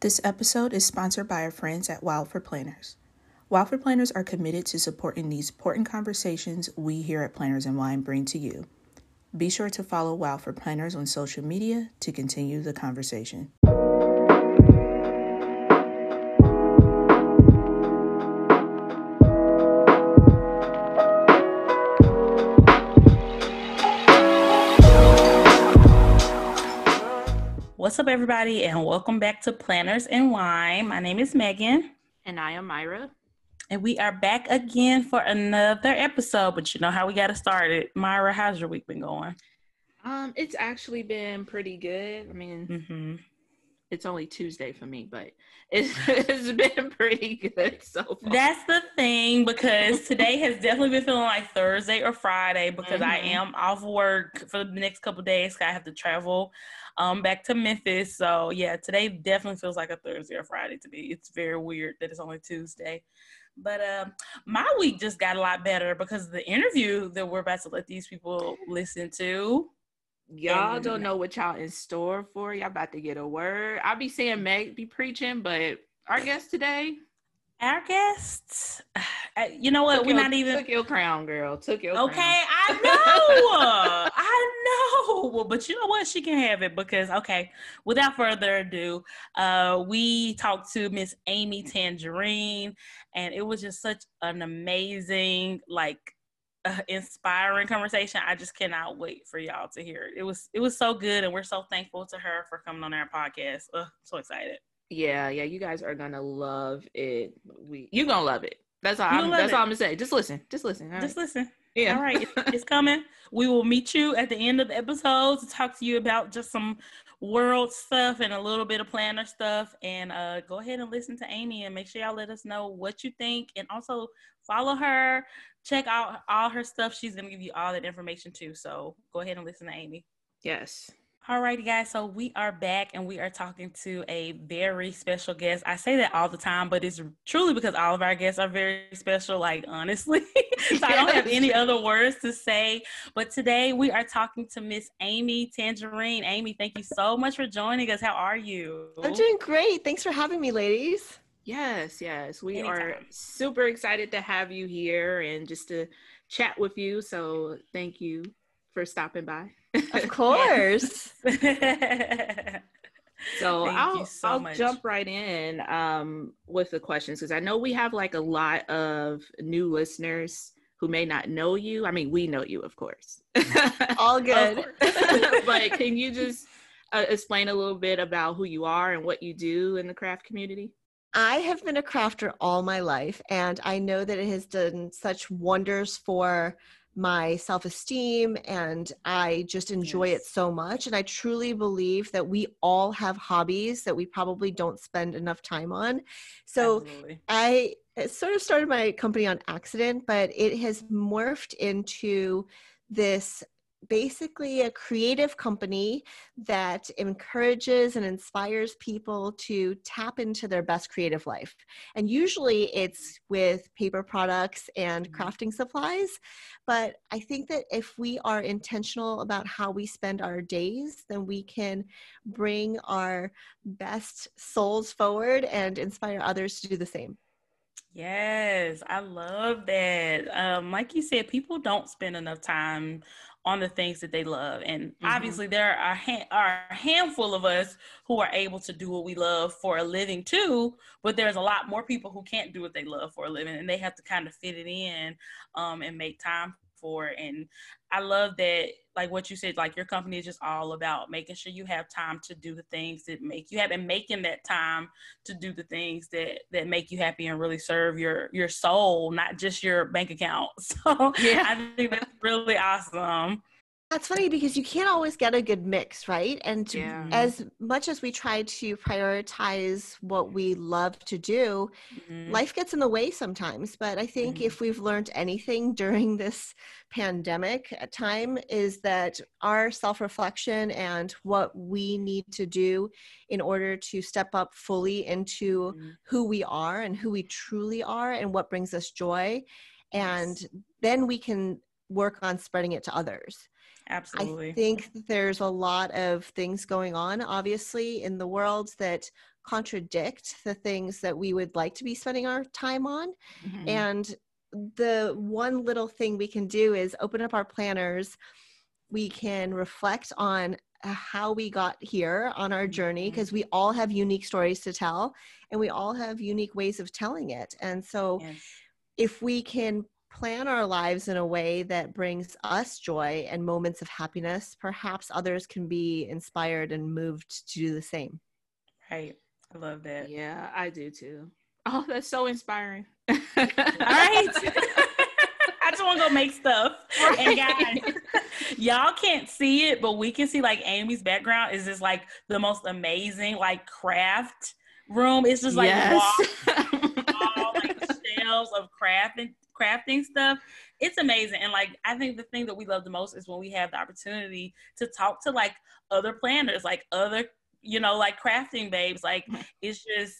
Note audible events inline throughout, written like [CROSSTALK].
This episode is sponsored by our friends at Wild for Planners. Wild for Planners are committed to supporting these important conversations we here at Planners and Wine bring to you. Be sure to follow Wild for Planners on social media to continue the conversation. What's up, everybody, and welcome back to Planners and Wine. My name is Megan. And I am Myra. And we are back again for another episode, but you know how we got to start it. Myra, how's your week been going? Um, it's actually been pretty good. I mean, mm-hmm. it's only Tuesday for me, but it's, [LAUGHS] it's been pretty good so far. That's the thing because today has [LAUGHS] definitely been feeling like Thursday or Friday because mm-hmm. I am off work for the next couple days. I have to travel um back to Memphis. So yeah, today definitely feels like a Thursday or Friday to me. It's very weird that it's only Tuesday. But um, my week just got a lot better because of the interview that we're about to let these people listen to. Y'all don't know what y'all in store for. Y'all about to get a word. I'll be saying Meg be preaching, but our guest today, our guests, [SIGHS] you know what? Took we're your, not even took your crown, girl. Took your okay. Crown. I know, [LAUGHS] I know. Well, but you know what? She can have it because okay. Without further ado, uh, we talked to Miss Amy Tangerine, and it was just such an amazing, like, uh, inspiring conversation. I just cannot wait for y'all to hear it. It was it was so good, and we're so thankful to her for coming on our podcast. Ugh, so excited. Yeah, yeah, you guys are gonna love it. We you gonna love it. That's all. I'm, that's it. all I'm gonna say. Just listen. Just listen. Just listen. Yeah. All right. It's, [LAUGHS] it's coming. We will meet you at the end of the episode to talk to you about just some world stuff and a little bit of planner stuff. And uh, go ahead and listen to Amy and make sure y'all let us know what you think. And also follow her. Check out all her stuff. She's gonna give you all that information too. So go ahead and listen to Amy. Yes. Alrighty, guys. So we are back and we are talking to a very special guest. I say that all the time, but it's truly because all of our guests are very special, like honestly. [LAUGHS] so I don't have any other words to say. But today we are talking to Miss Amy Tangerine. Amy, thank you so much for joining us. How are you? I'm doing great. Thanks for having me, ladies. Yes, yes. We Anytime. are super excited to have you here and just to chat with you. So thank you for stopping by. Of [LAUGHS] course. [LAUGHS] so Thank I'll, so I'll jump right in um, with the questions because I know we have like a lot of new listeners who may not know you. I mean, we know you, of course. [LAUGHS] All good. but can you just uh, explain a little bit about who you are and what you do in the craft community? I have been a crafter all my life, and I know that it has done such wonders for my self esteem and I just enjoy yes. it so much. And I truly believe that we all have hobbies that we probably don't spend enough time on. So Absolutely. I sort of started my company on accident, but it has morphed into this basically a creative company that encourages and inspires people to tap into their best creative life. And usually it's with paper products and mm-hmm. crafting supplies. But I think that if we are intentional about how we spend our days, then we can bring our best souls forward and inspire others to do the same. Yes, I love that. Um, like you said, people don't spend enough time on the things that they love. And mm-hmm. obviously, there are a, ha- are a handful of us who are able to do what we love for a living too, but there's a lot more people who can't do what they love for a living and they have to kind of fit it in um, and make time for. it. And I love that, like what you said, like your company is just all about making sure you have time to do the things that make you happy and making that time to do the things that that make you happy and really serve your your soul, not just your bank account. [LAUGHS] So yeah, I think that's really awesome. That's funny because you can't always get a good mix, right? And yeah. as much as we try to prioritize what we love to do, mm-hmm. life gets in the way sometimes. But I think mm-hmm. if we've learned anything during this pandemic time, is that our self reflection and what we need to do in order to step up fully into mm-hmm. who we are and who we truly are and what brings us joy. And yes. then we can work on spreading it to others. Absolutely. I think there's a lot of things going on, obviously, in the world that contradict the things that we would like to be spending our time on. Mm-hmm. And the one little thing we can do is open up our planners. We can reflect on how we got here on our journey because mm-hmm. we all have unique stories to tell and we all have unique ways of telling it. And so yes. if we can plan our lives in a way that brings us joy and moments of happiness, perhaps others can be inspired and moved to do the same. Right. I love that. Yeah, I do too. Oh, that's so inspiring. All [LAUGHS] right. [LAUGHS] I just want to go make stuff. Right. And guys, y'all can't see it, but we can see like Amy's background is just like the most amazing like craft room. It's just like yes. all [LAUGHS] like shelves of crafting crafting stuff. It's amazing. And like I think the thing that we love the most is when we have the opportunity to talk to like other planners, like other, you know, like crafting babes. Like it's just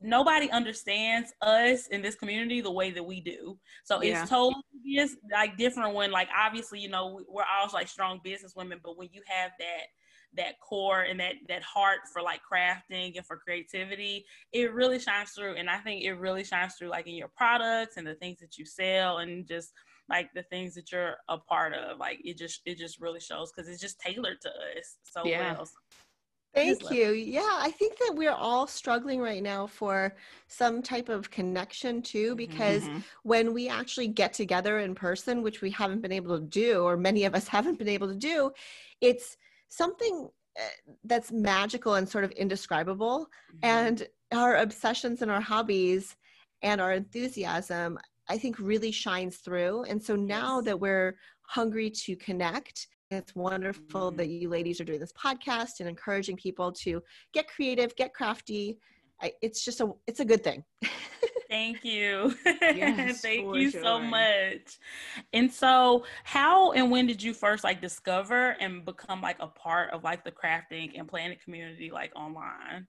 nobody understands us in this community the way that we do. So yeah. it's totally just like different when like obviously, you know, we're all like strong business women, but when you have that that core and that that heart for like crafting and for creativity it really shines through and i think it really shines through like in your products and the things that you sell and just like the things that you're a part of like it just it just really shows because it's just tailored to us so yeah. well Thank you. Yeah, I think that we're all struggling right now for some type of connection too, mm-hmm, because mm-hmm. when we actually get together in person, which we haven't been able to do, or many of us [LAUGHS] haven't been able to do, it's something eh, that's magical and sort of indescribable. Mm-hmm. And our obsessions and our hobbies and our enthusiasm, I think, really shines through. And so now yes. that we're hungry to connect, it's wonderful mm-hmm. that you ladies are doing this podcast and encouraging people to get creative, get crafty. I, it's just a it's a good thing. [LAUGHS] Thank you. [LAUGHS] Yes, Thank you sure. so much. And so, how and when did you first like discover and become like a part of like the crafting and planning community like online?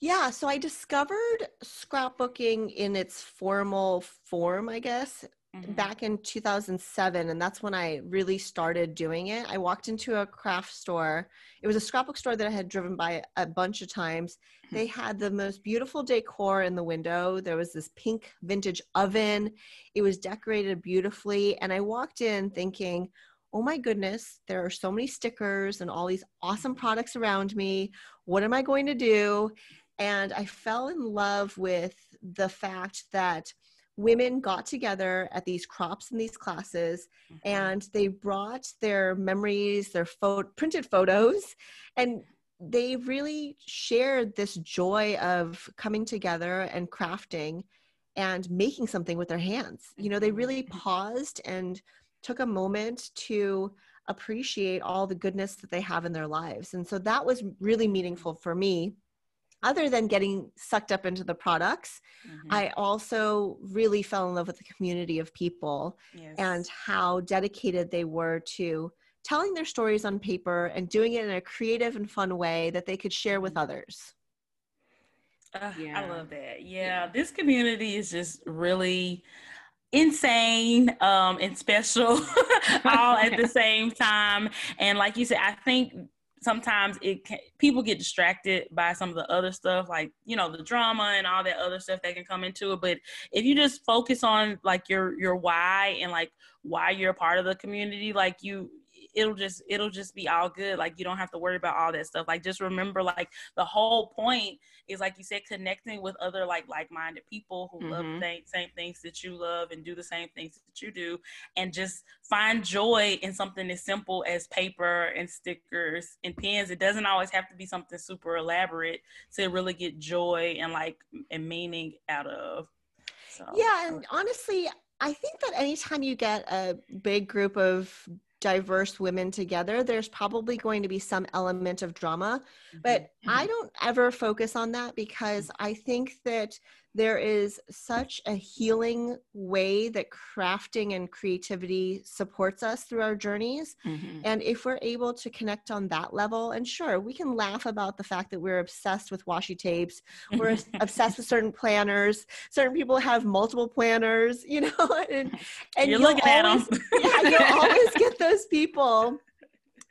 Yeah, so I discovered scrapbooking in its formal form, I guess, mm-hmm. back in 2007 and that's when i really started doing it i walked into a craft store it was a scrapbook store that i had driven by a bunch of times mm-hmm. they had the most beautiful decor in the window there was this pink vintage oven it was decorated beautifully and i walked in thinking oh my goodness, there are so many stickers and all these awesome products around me. What am I going to do? And I fell in love with the fact that women got together at these crops and these classes mm-hmm. and they brought their memories their pho- printed photos and they really shared this joy of coming together and crafting and making something with their hands you know they really mm-hmm. paused and took a moment to appreciate all the goodness that they have in their lives and so that was really meaningful for me other than getting sucked up into the products, mm-hmm. I also really fell in love with the community of people yes. and how dedicated they were to telling their stories on paper and doing it in a creative and fun way that they could share with mm-hmm. others. Uh, yeah. I love that. Yeah, yeah, this community is just really insane um and special [LAUGHS] all at the [LAUGHS] same time and like you said i think sometimes it can, people get distracted by some of the other stuff like you know the drama and all that other stuff that can come into it. But if you just focus on like your your why and like why you're a part of the community like you it'll just it'll just be all good. Like you don't have to worry about all that stuff. Like just remember like the whole point is like you said connecting with other like like-minded people who mm-hmm. love the same things that you love and do the same things that you do and just find joy in something as simple as paper and stickers and pens. It doesn't always have to be something super elaborate to really get joy and like and meaning out of so, yeah and honestly I think that anytime you get a big group of diverse women together, there's probably going to be some element of drama. But mm-hmm. I don't ever focus on that because I think that there is such a healing way that crafting and creativity supports us through our journeys. Mm-hmm. And if we're able to connect on that level, and sure, we can laugh about the fact that we're obsessed with washi tapes, we're [LAUGHS] obsessed with certain planners, certain people have multiple planners, you know, [LAUGHS] and, and [LAUGHS] you're looking always, at them. yeah, you'll always get those people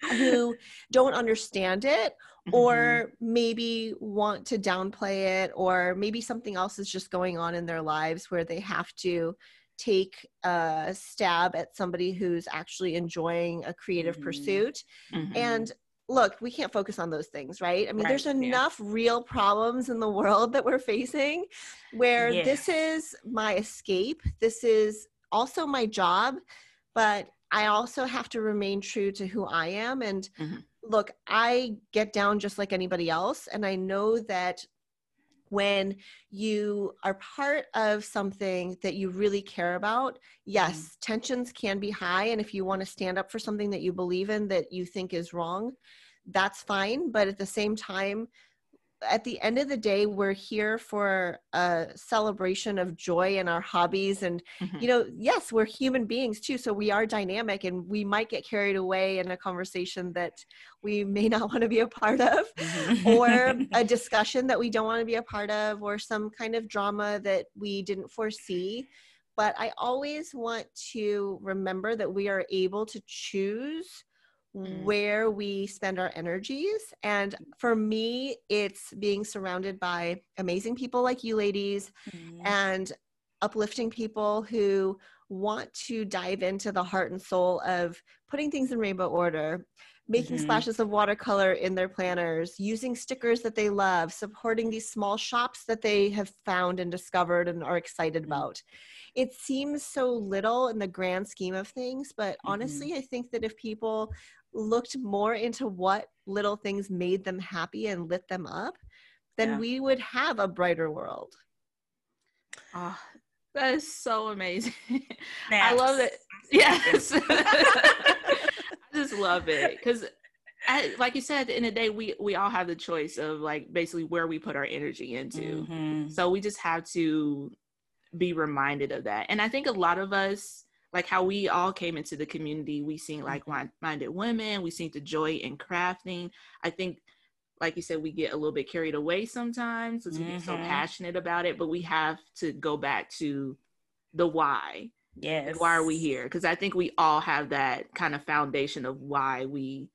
who don't understand it mm-hmm. or maybe want to downplay it or maybe something else is just going on in their lives where they have to take a stab at somebody who's actually enjoying a creative mm-hmm. pursuit mm-hmm. and look we can't focus on those things right i mean right, there's enough yeah. real problems in the world that we're facing where yeah. this is my escape this is also my job but i also have to remain true to who i am and mm-hmm. Look i get down just like anybody else and i know that when you are part of something that you really care about, yes, mm. tensions can be high. And if you want to stand up for something that you believe in that you think is wrong, that's fine. But at the same time, at the end of the day we're here for a celebration of joy in our hobbies and mm-hmm. you know yes we're human beings too so we are dynamic and we might get carried away in a conversation that we may [LAUGHS] not want to be a part of mm-hmm. or [LAUGHS] a discussion that we don't want to be a part of or some kind of drama that we didn't foresee but i always want to remember that we are able to choose. Where we spend our energies. And for me, it's being surrounded by amazing people like you ladies mm. and uplifting people who want to dive into the heart and soul of putting things in rainbow order making mm-hmm. splashes of watercolor in their planners, using stickers that they love, supporting these small shops that they have found and discovered and are excited mm-hmm. about. It seems so little in the grand scheme of things, but mm-hmm. honestly, I think that if people looked more into what little things made them happy and lit them up, then yeah. we would have a brighter world. Oh, that is so amazing. [LAUGHS] I love it. Yes. [LAUGHS] I just love it because like you said at the end of the day we we all have the choice of like basically where we put our energy into mm-hmm. so we just have to be reminded of that and i think a lot of us like how we all came into the community we seen like mm-hmm. minded women we seen the joy in crafting i think like you said we get a little bit carried away sometimes because mm-hmm. we get so mm-hmm. passionate about it but we have to go back to the why yes. Why are we here? Because i think we all have that kind of foundation of why we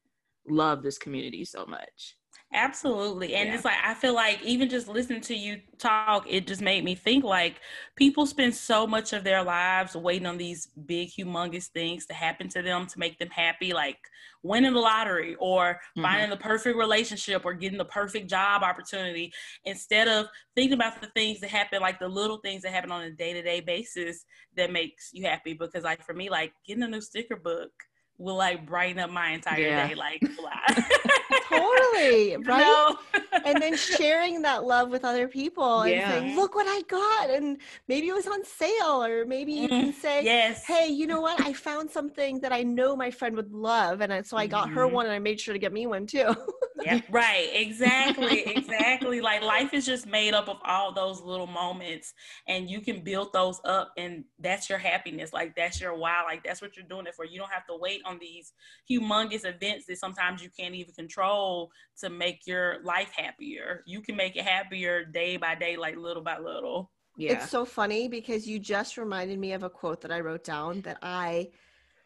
love this community so much Absolutely. And yeah. it's like, I feel like even just listening to you talk, it just made me think like people spend so much of their lives waiting on these big, humongous things to happen to them to make them happy, like winning the lottery or mm-hmm. finding the perfect relationship or getting the perfect job opportunity instead of thinking about the things that happen, like the little things that happen on a day to day basis that makes you happy. Because, like, for me, like getting a new sticker book will like brighten up my entire yeah. day. Like, [LAUGHS] totally [LAUGHS] right. and then sharing that love with other people and yeah. saying, "Look what I got!" And maybe it was on sale, or maybe you can mm-hmm. say, "Yes, hey, you know what? I found something that I know my friend would love, and so I got mm-hmm. her one, and I made sure to get me one too." yeah, right. Exactly. Exactly. [LAUGHS] like life is just made up of all those little moments, and you can build those up, and that's your happiness. Like that's your wow. Like that's what you're doing it for. You don't have to wait on these humongous events that sometimes you can't even control to make your life happier. You can make it happier day by day, like little by little. Yeah. It's so funny because you just reminded me of a quote that I wrote down that I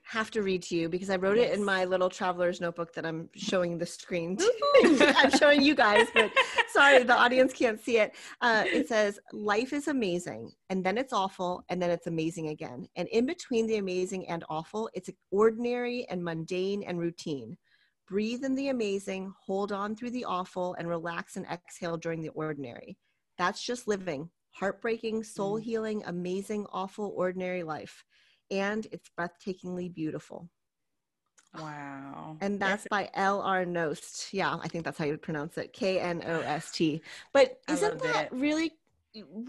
have to read to you because I wrote yes. it in my little traveler's notebook that I'm showing the screen. [LAUGHS] I'm showing you guys, but [LAUGHS] sorry, the audience can't see it. Uh, it says, Life is amazing, and then it's awful, and then it's amazing again. And in between the amazing and awful, it's ordinary and mundane and routine. Breathe in the amazing, hold on through the awful, and relax and exhale during the ordinary. That's just living. Heartbreaking, soul mm. healing, amazing, awful, ordinary life and it's breathtakingly beautiful. Wow. And that's by L.R. Knost. Yeah, I think that's how you would pronounce it. K N O S T. But isn't that really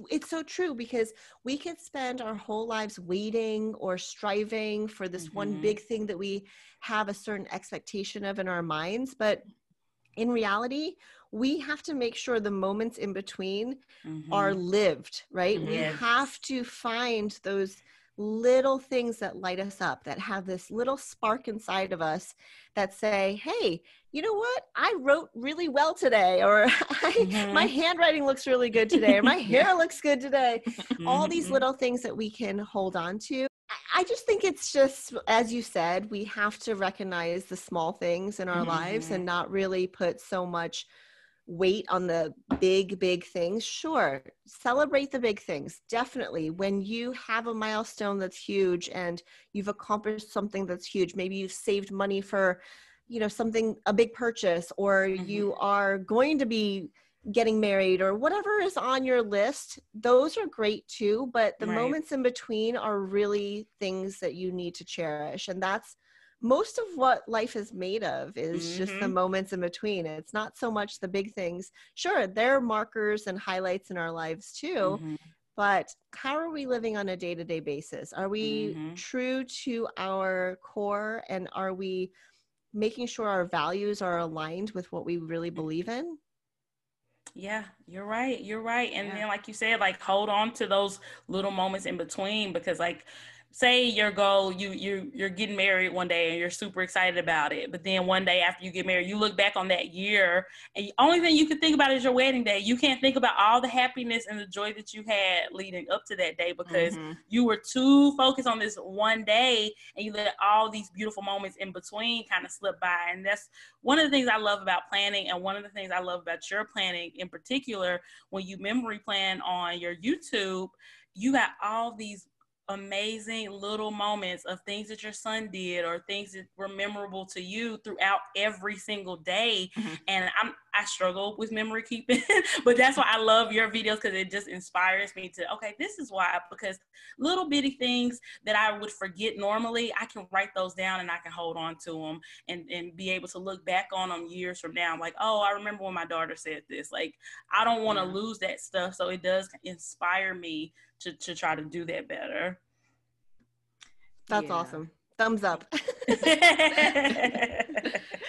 it's so true because we could spend our whole lives waiting or striving for this mm-hmm. one big thing that we have a certain expectation of in our minds, but in reality, we have to make sure the moments in between mm-hmm. are lived, right? Mm-hmm. We have to find those little things that light us up, that have this little spark inside of us that say, hey, you know what? I wrote really well today, or [LAUGHS] mm-hmm. my handwriting looks really good today, or my hair [LAUGHS] looks good today. All these mm-hmm. little things that we can hold on to. I just think it's just, as you said, we have to recognize the small things in our mm-hmm. lives and not really put so much weight on the big, big things. Sure, celebrate the big things. Definitely. When you have a milestone that's huge and you've accomplished something that's huge, maybe you've saved money for, you know, something, a big purchase, or mm-hmm. you are going to be getting married or whatever is on your list those are great too but the right. moments in between are really things that you need to cherish and that's most of what life is made of is mm-hmm. just the mm-hmm. moments in between it's not so much the big things sure there are markers and highlights in our lives too mm-hmm. but how are we living on a day-to-day basis are we mm-hmm. true to our core and are we making sure our values are aligned with what we really believe in yeah, you're right. You're right. And yeah. then, like you said, like hold on to those little moments in between because, like, say your goal you you you're getting married one day and you're super excited about it but then one day after you get married you look back on that year and the only thing you can think about is your wedding day you can't think about all the happiness and the joy that you had leading up to that day because mm-hmm. you were too focused on this one day and you let all these beautiful moments in between kind of slip by and that's one of the things i love about planning and one of the things i love about your planning in particular when you memory plan on your youtube you got all these amazing little moments of things that your son did or things that were memorable to you throughout every single day mm-hmm. and i'm i struggle with memory keeping [LAUGHS] but that's why i love your videos because it just inspires me to okay this is why because little bitty things that i would forget normally i can write those down and i can hold on to them and and be able to look back on them years from now I'm like oh i remember when my daughter said this like i don't want to lose that stuff so it does inspire me to, to try to do that better. That's yeah. awesome. Thumbs up. [LAUGHS] [LAUGHS]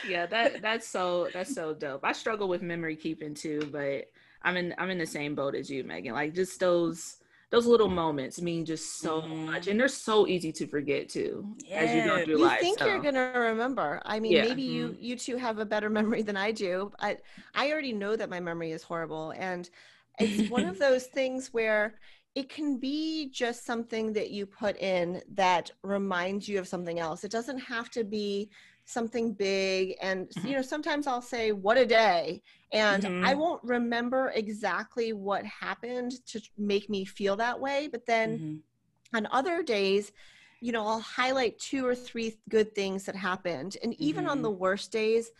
yeah, that that's so that's so dope. I struggle with memory keeping too, but I'm in I'm in the same boat as you, Megan. Like just those those little moments mean just so much and they're so easy to forget too yeah. as you go through you life think so. you're gonna remember i mean yeah. maybe mm-hmm. you you two have a better [LAUGHS] memory than i do i i already know that my memory is horrible and it's one of [LAUGHS] those things where it can be just something that you put in that reminds you of something else. It doesn't have to be something big. And, mm-hmm. you know, sometimes I'll say, What a day. And mm-hmm. I won't remember exactly what happened to make me feel that way. But then mm-hmm. on other days, you know, I'll highlight two or three good things that happened. And even on the mm-hmm. worst days,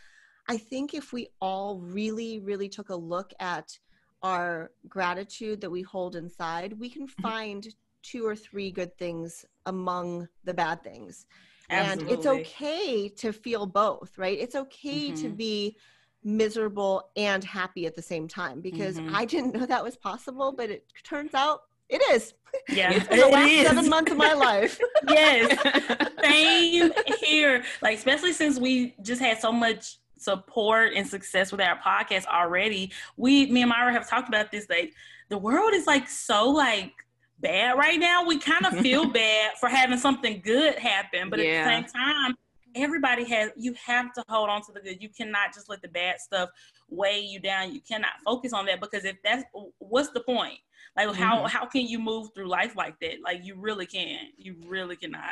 I think if we all really, really took a look at our gratitude that we hold inside, we can mm-hmm. find two or three good things among the bad things. Absolutely. And it's okay to feel both, right? It's okay mm-hmm. to be miserable and happy at the same time because mm-hmm. I didn't know that was possible, but it turns out it is. [LAUGHS] Yeah, it's been the last is. seven months of my life. [LAUGHS] yes, [LAUGHS] same here. Like especially since we just had so much support and success with our podcast already. We, me and Myra have talked about this. Like the world is like so like bad right now. We kind of feel [LAUGHS] bad for having something good happen, but yeah. at the same time, everybody has. You have to hold on to the good. You cannot just let the bad stuff weigh you down. You cannot focus on that because if that's what's the point? Like mm-hmm. how how can you move through life like that? Like you really can't. You really cannot.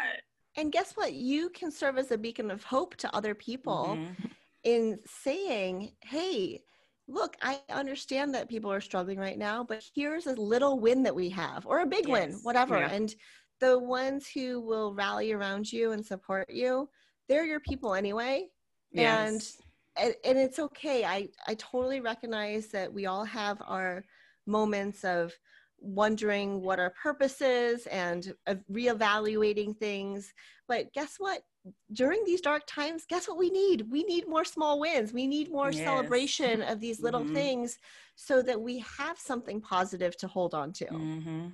And guess what? You can serve as a beacon of hope to other people. Mm-hmm in saying, hey, look, I understand that people are struggling right now, but here's a little win that we have, or a big yes. win, whatever. Yeah. And the ones who will rally around you and support you, they're your people anyway. Yes. And and it's okay. I I totally recognize that we all have our moments of wondering what our purpose is and of reevaluating things. But guess what? During these dark times, guess what we need? We need more small wins. We need more yes. celebration of these little mm-hmm. things so that we have something positive to hold on to. Mm-hmm.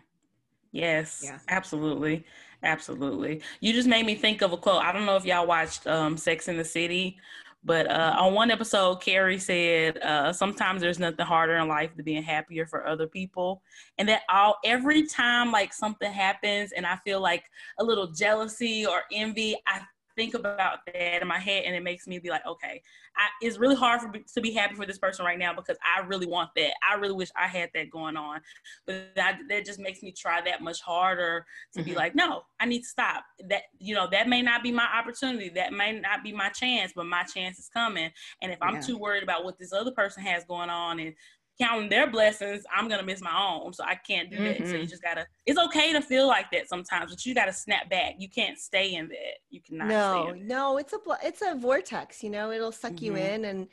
Yes, yeah. absolutely. Absolutely. You just made me think of a quote. I don't know if y'all watched um, Sex in the City, but uh, on one episode, Carrie said, uh, "Sometimes there's nothing harder in life than being happier for other people." And that all every time like something happens, and I feel like a little jealousy or envy, I think about that in my head and it makes me be like, okay, I, it's really hard for me to be happy for this person right now because I really want that. I really wish I had that going on. But that, that just makes me try that much harder to mm-hmm. be like, no, I need to stop. That, you know, that may not be my opportunity. That may not be my chance, but my chance is coming. And if I'm too worried about what this other person has going on and counting their blessings, I'm gonna miss my own. So I can't do mm-hmm. that. So you mm-hmm. just gotta. It's okay to feel like that sometimes, but you gotta snap back. You can't stay in that. You cannot. No, no, it's a it's a vortex. You know, it'll suck mm-hmm. you in, and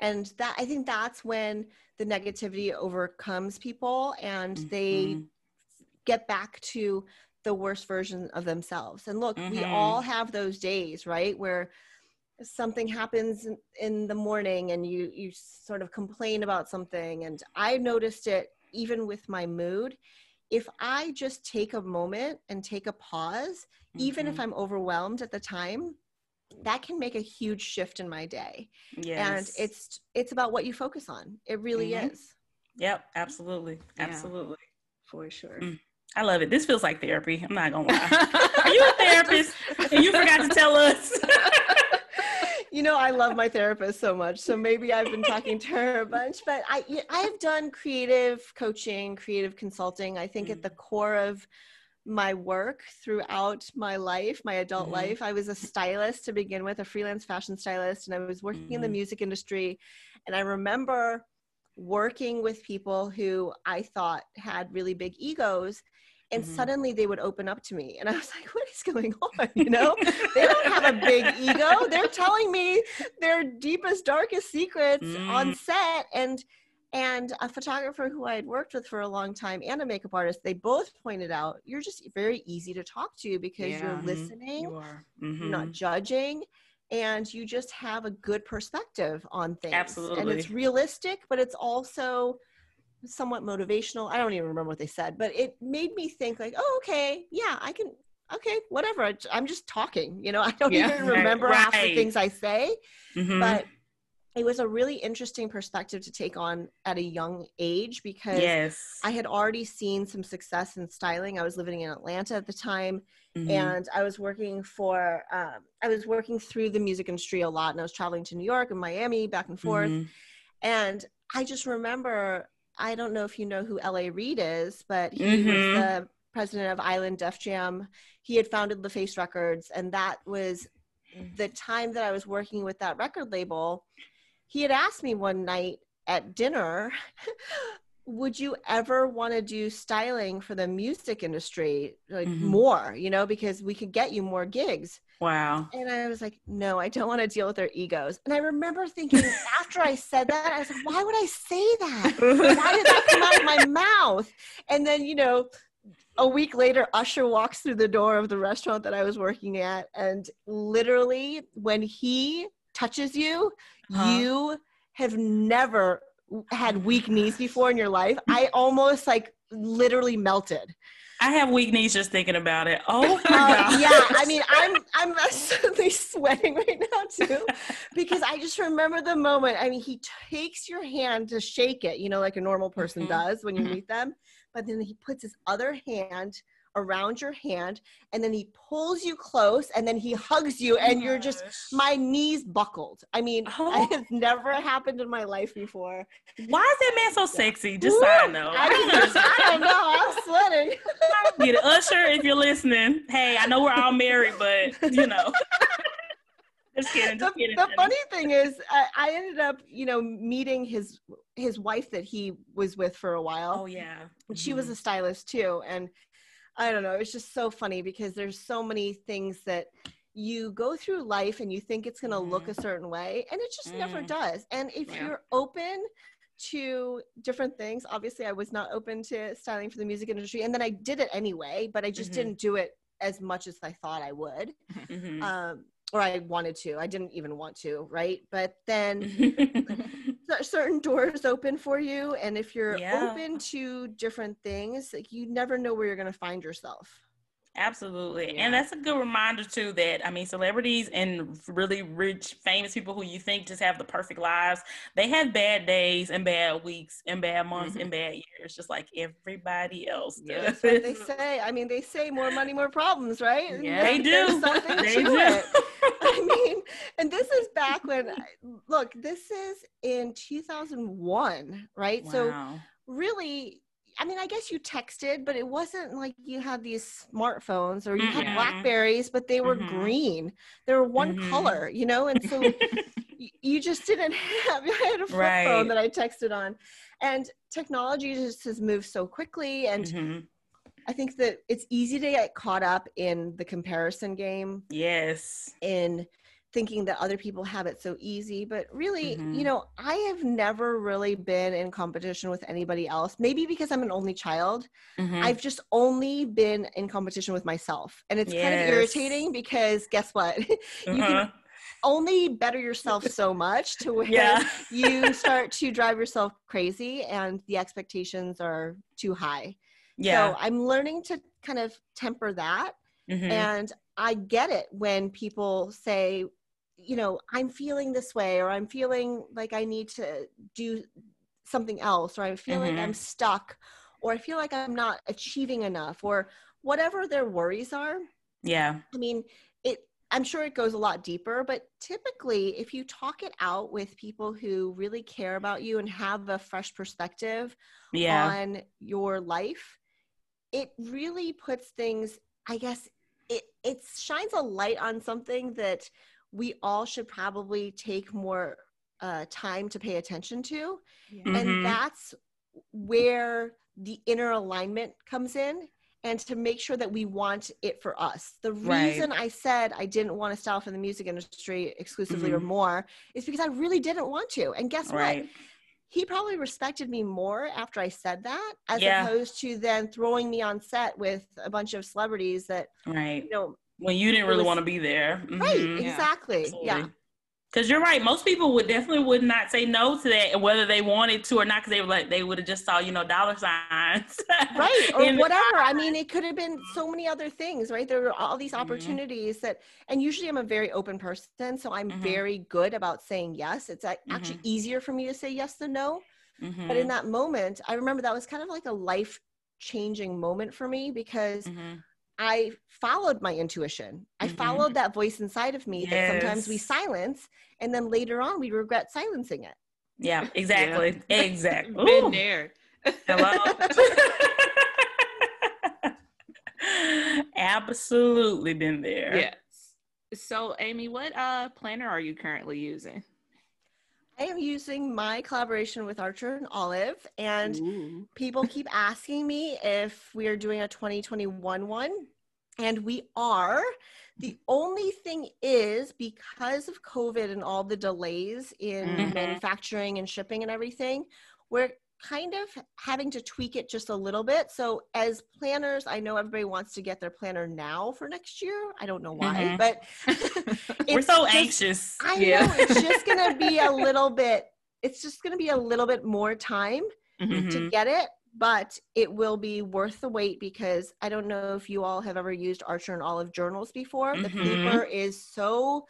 and that I think that's when the negativity overcomes people, and mm-hmm. they get back to the worst version of themselves. And look, we mm-hmm. all have those days, right, where something happens in, in the morning and you you sort of complain about something and i noticed it even with my mood if i just take a moment and take a pause mm-hmm. even if mm-hmm. i'm overwhelmed at the time that can make a huge shift in my day yes. and it's it's about what you focus on it really mm-hmm. is yep absolutely absolutely for sure mm. I love it. This feels like therapy. I'm not gonna lie. [LAUGHS] Are you a therapist? [LAUGHS] and you forgot to tell us. [LAUGHS] you know, I love my therapist so much. So maybe I've been talking to her a bunch, but I, I've done creative coaching, creative consulting. I think mm-hmm. at the core of my work throughout my life, my adult mm-hmm. life, I was a stylist to begin with, a freelance fashion stylist, and I was working mm-hmm. in the mm-hmm. music industry. And I remember working with people who I thought had really big egos and mm-hmm. suddenly they would open up to me and i was like what is going on [LAUGHS] you know they don't have a big ego they're telling me their deepest darkest secrets mm. on set and and a photographer who i had worked with for a long time and a makeup artist they both pointed out you're just very easy to talk to because yeah, you're listening you are. Mm-hmm. you're not mm-hmm. judging and you just have a good perspective on things absolutely and it's realistic but it's also somewhat motivational. I don't even remember what they said, but it made me think like, oh, okay, yeah, I can, okay, whatever. I'm just talking, you know, [LAUGHS] I don't yeah, even remember right. half the things I say, mm-hmm. but it was a really interesting perspective to take on at a young age because yes. I had already seen some success in styling. I was living in Atlanta at the time mm-hmm. and I was working for, um, I was working through the music industry a lot and I was traveling to New York and Miami back and forth. Mm-hmm. And I just remember I don't know if you know who L.A. Reid is, but he mm-hmm. was the president of Island Def Jam. He had founded LaFace Records, and that was the time that I was working with that record label. He had asked me one night at dinner, [LAUGHS] would you ever want to do styling for the music industry like mm-hmm. more, you know, because we could get you more gigs? Wow. And I was like, no, I don't want to deal with their egos. And I remember thinking after I said that, I was like, why would I say that? Why did that come out of my mouth? And then, you know, a week later, Usher walks through the door of the restaurant that I was working at. And literally, when he touches you, huh? you have never had weak knees before in your life. I almost like literally melted. I have weak knees just thinking about it. Oh my uh, Yeah, I mean, I'm I'm suddenly [LAUGHS] sweating right now too, because I just remember the moment. I mean, he takes your hand to shake it, you know, like a normal person mm-hmm. does when you mm-hmm. meet them, but then he puts his other hand around your hand and then he pulls you close and then he hugs you and you're just my knees buckled. I mean oh. it has never happened in my life before. Why is that man so sexy? Just so I know. I, I don't know. I'm sweating. [LAUGHS] Get usher if you're listening. Hey i know we're all married but you know. [LAUGHS] Just kidding, just the, kidding, the funny thing is I, I ended up you know meeting his his wife that he was with for a while. Oh yeah. Mm-hmm. she was mm-hmm. a stylist too and I don't know. It's just so funny because there's so many things that you go through life and you think it's going to mm. look a certain way and it just mm. never does. And if yeah. you're open to different things, obviously I was not open to styling for the music industry and then I did it anyway, but I just mm-hmm. didn't do it as much as I thought I would. Mm-hmm. Um, or I wanted to. I didn't even want to, right? But then [LAUGHS] [LAUGHS] certain doors open for you and if you're yeah. open to different things like you never know where you're going to find yourself Absolutely. Yeah. And that's a good reminder too that I mean celebrities and really rich famous people who you think just have the perfect lives, they have bad days and bad weeks and bad months mm-hmm. and bad years just like everybody else does. They say. I mean they say more money more problems, right? [LAUGHS] Yeah, they do. Something [LAUGHS] they do. It. [LAUGHS] I mean, and this is back when look, this is in 2001, right? Wow. So really I mean, I guess you texted, but it wasn't like you had these smartphones or you mm-hmm. had Blackberries, but they were mm-hmm. green. They were one mm-hmm. color, you know, and so [LAUGHS] you just didn't have. [LAUGHS] I had a flip right. phone that I texted on, and technology just has moved so quickly, and mm-hmm. I think that it's easy to get caught up in the comparison game. Yes. In thinking that other people have it so easy but really mm-hmm. you know i have never really been in competition with anybody else maybe because i'm an only child mm-hmm. i've just only been in competition with myself and it's yes. kind of irritating because guess what [LAUGHS] you can uh-huh. only better yourself so much to [LAUGHS] where yeah. [LAUGHS] you start to drive yourself crazy and the expectations are too high yeah so i'm learning to kind of temper that mm-hmm. and I get it when people say, you know i'm feeling this way or i'm feeling like i need to do something else or i feel mm-hmm. like i'm stuck or i feel like i'm not achieving enough or whatever their worries are yeah i mean it i'm sure it goes a lot deeper but typically if you talk it out with people who really care about you and have a fresh perspective yeah. on your life it really puts things i guess it it shines a light on something that we all should probably take more uh, time to pay attention to. Yeah. And mm-hmm. that's where the inner alignment comes in and to make sure that we want it for us. The reason right. I said I didn't want to style for the music industry exclusively mm-hmm. or more is because I really didn't want to. And guess right. what? He probably respected me more after I said that, as yeah. opposed to then throwing me on set with a bunch of celebrities that, right. you know, when you didn't really was, want to be there. Mm-hmm. Right, exactly. Yeah. yeah. Cause you're right. Most people would definitely would not say no to that, whether they wanted to or not. Cause they were like they would have just saw you know dollar signs, [LAUGHS] right, or whatever. I mean, it could have been so many other things, right? There were all these mm-hmm. opportunities mm-hmm. that, and usually I'm a very open person, so I'm mm-hmm. very good about saying yes. It's actually mm-hmm. easier for me to say yes than no. But in mm-hmm. that moment, I remember that was kind of like a life changing moment for me because. I followed my intuition. I mm-hmm. followed that voice inside of me yes. that sometimes we silence and then later on we regret silencing it. Yeah, exactly. Yeah. Exactly. Been there. Hello. [LAUGHS] Absolutely been there. Yes. So Amy, what uh planner are you currently using? I am using my collaboration with Archer and Olive, and Ooh. people keep asking me if we are doing a 2021 one, and we are. The only thing is because of COVID and all the delays in mm-hmm. manufacturing and shipping and everything, we're kind of having to tweak it just a little bit. So as planners, I know everybody wants to get their planner now for next year. I don't know why, mm-hmm. but [LAUGHS] [LAUGHS] we're so just, anxious. I yeah. know it's just [LAUGHS] going to be a little bit it's just going to be a little bit more time mm-hmm. to get it, but it will be worth the wait because I don't know if you all have ever used Archer and Olive journals before. Mm-hmm. The paper is so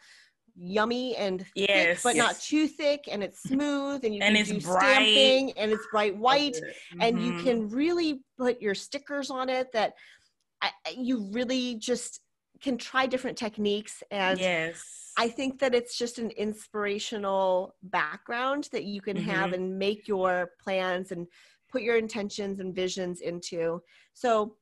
yummy and yes, thick, but yes. not too thick and it's smooth and you and can do bright. stamping and it's bright white mm-hmm. and you mm-hmm. can really put your stickers on it that I, you really just can try different techniques and yes i think that it's just an inspirational background that you can mm-hmm. have and make your plans and put your intentions and visions into so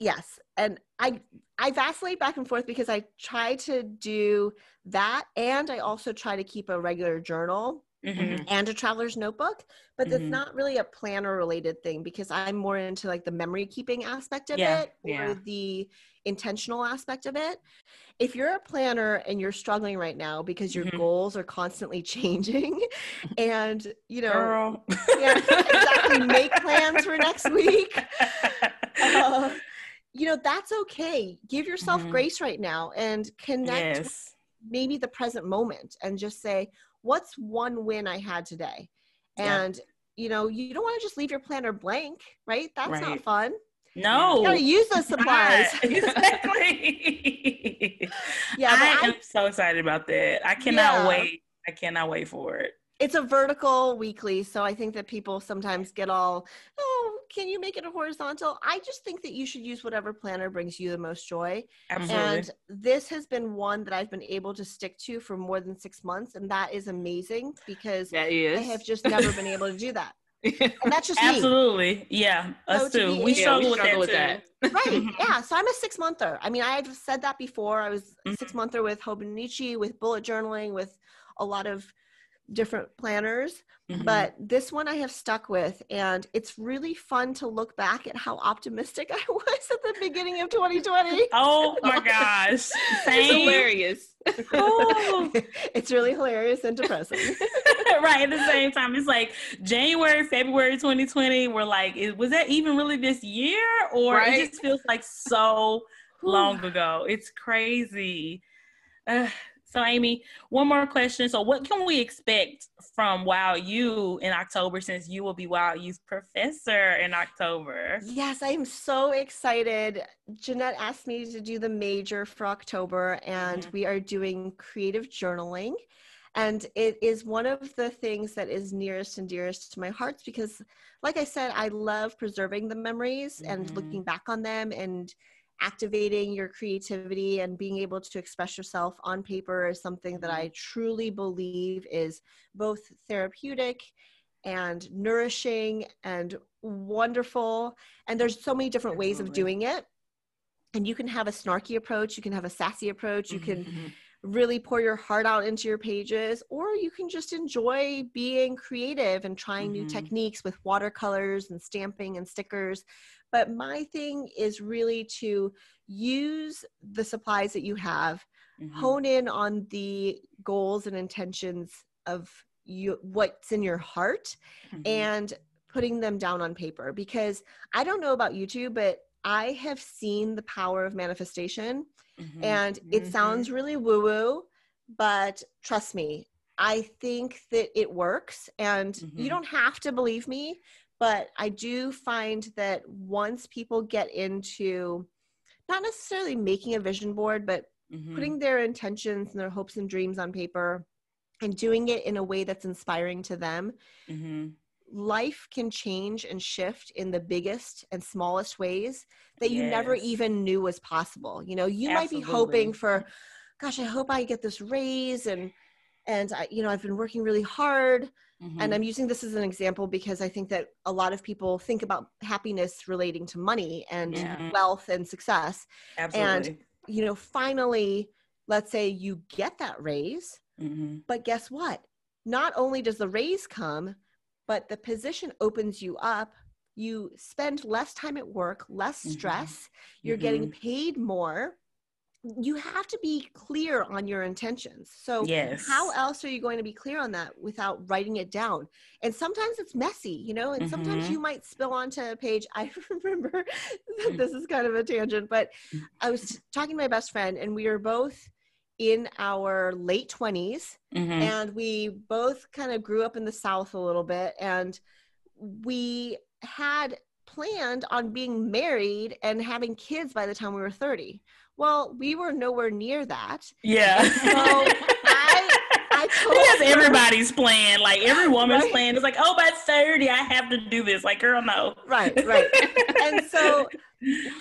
yes and i I vacillate back and forth because I try to do that and I also try to keep a regular journal mm-hmm. and a traveler's notebook, but mm-hmm. that's not really a planner related thing because I'm more into like the memory keeping aspect of yeah. it or yeah. the intentional aspect of it. If you're a planner and you're struggling right now because your mm-hmm. goals are constantly [LAUGHS] changing [LAUGHS] and you know yeah, exactly make [LAUGHS] plans for next week. Uh, you know that's okay give yourself mm-hmm. grace right now and connect yes. maybe the present moment and just say what's one win i had today and you know you don't want to just leave your planner blank right that's right. not fun No, you gotta use those supplies. exactly. [LAUGHS] [LAUGHS] yeah, I, I am so excited about that. I cannot yeah. wait. I cannot wait for it it's a vertical weekly so i think that people sometimes get all oh can you make it a horizontal? I just think that you should use whatever planner brings you the most joy. Absolutely. and this has been one that i've been able to stick to for more than six months and that is amazing because i have just never been able to do that. [LAUGHS] And that's just absolutely. Me. yeah us so too. be, we struggle, yeah, we struggle with, that, with that. right. [LAUGHS] Yeah. So i'm a six monther i mean i've said that before. I was mm-hmm. six monther with hobonichi with bullet journaling with a lot of different planners, mm-hmm. but this one I have stuck with. And it's really fun to look back at how optimistic [LAUGHS] I was at the beginning of 2020. [LAUGHS] Oh my [LAUGHS] gosh. Same. It's hilarious. oh. It's really hilarious and depressing. right. At the same time, it's like January, February 2020, we're like, was that even really this year? Or right? it just feels like so long ago. It's crazy. Uh, so, Amy, one more question. So, what can we expect from Wow You in October since you will be Wow Youth Professor in October? Yes, I am so excited. Jeanette asked me to do the major for October, and mm-hmm. we are doing creative journaling. And it is one of the things that is nearest and dearest to my heart because, like I said, I love preserving the memories mm-hmm. and looking back on them and activating your creativity and being able to express yourself on paper is something that I truly believe is both therapeutic and nourishing and wonderful. And there's so many different ways of doing it. And you can have a snarky approach, you can have a sassy approach, you can mm-hmm. really pour your heart out into your pages, or you can just enjoy being creative and trying mm-hmm. new techniques with watercolors and stamping and stickers but my thing is really to use the supplies that you have, mm-hmm. hone in on the goals and intentions of you what's in your heart mm-hmm. and putting them down on paper because I don't know about YouTube, but I have seen the power of manifestation mm-hmm. and it mm-hmm. sounds really woo woo, but trust me, I think that it works and you mm-hmm. don't have to believe me, but I do find that once people get into not necessarily making a vision board, but mm-hmm. putting their intentions and their hopes and dreams on paper and doing it in a way that's inspiring to them, mm-hmm. life can change and shift in the biggest and smallest ways that you never even knew was possible. You know, you Absolutely. might be hoping for, gosh, I hope I get this raise and and I, you know, I've been working really hard Mm-hmm. And I'm using this as an example because I think that a lot of people think about happiness relating to money and yeah. wealth and success. Absolutely. And, you know, finally, let's say you get that raise, mm-hmm. but guess what? Not only does the raise come, but the position opens you up. You spend less time at work, less mm-hmm. stress, mm-hmm. you're getting paid more you have to be clear on your intentions. So, yes. how else are you going to be clear on that without writing it down? And sometimes it's messy, you know, and mm-hmm. sometimes you might spill onto a page. [LAUGHS] I remember this is kind of a tangent, but I was talking to my best friend, and we were both in our late 20s, mm-hmm. and we both kind of grew up in the South a little bit, and we had planned on being married and having kids by the time we were 30 well, we were nowhere near that. Yeah. so I, I [LAUGHS] told everybody's plan. Like every woman's right. plan is like, oh, by 30, I have to do this. Like, girl, no. Right, right. and [LAUGHS] so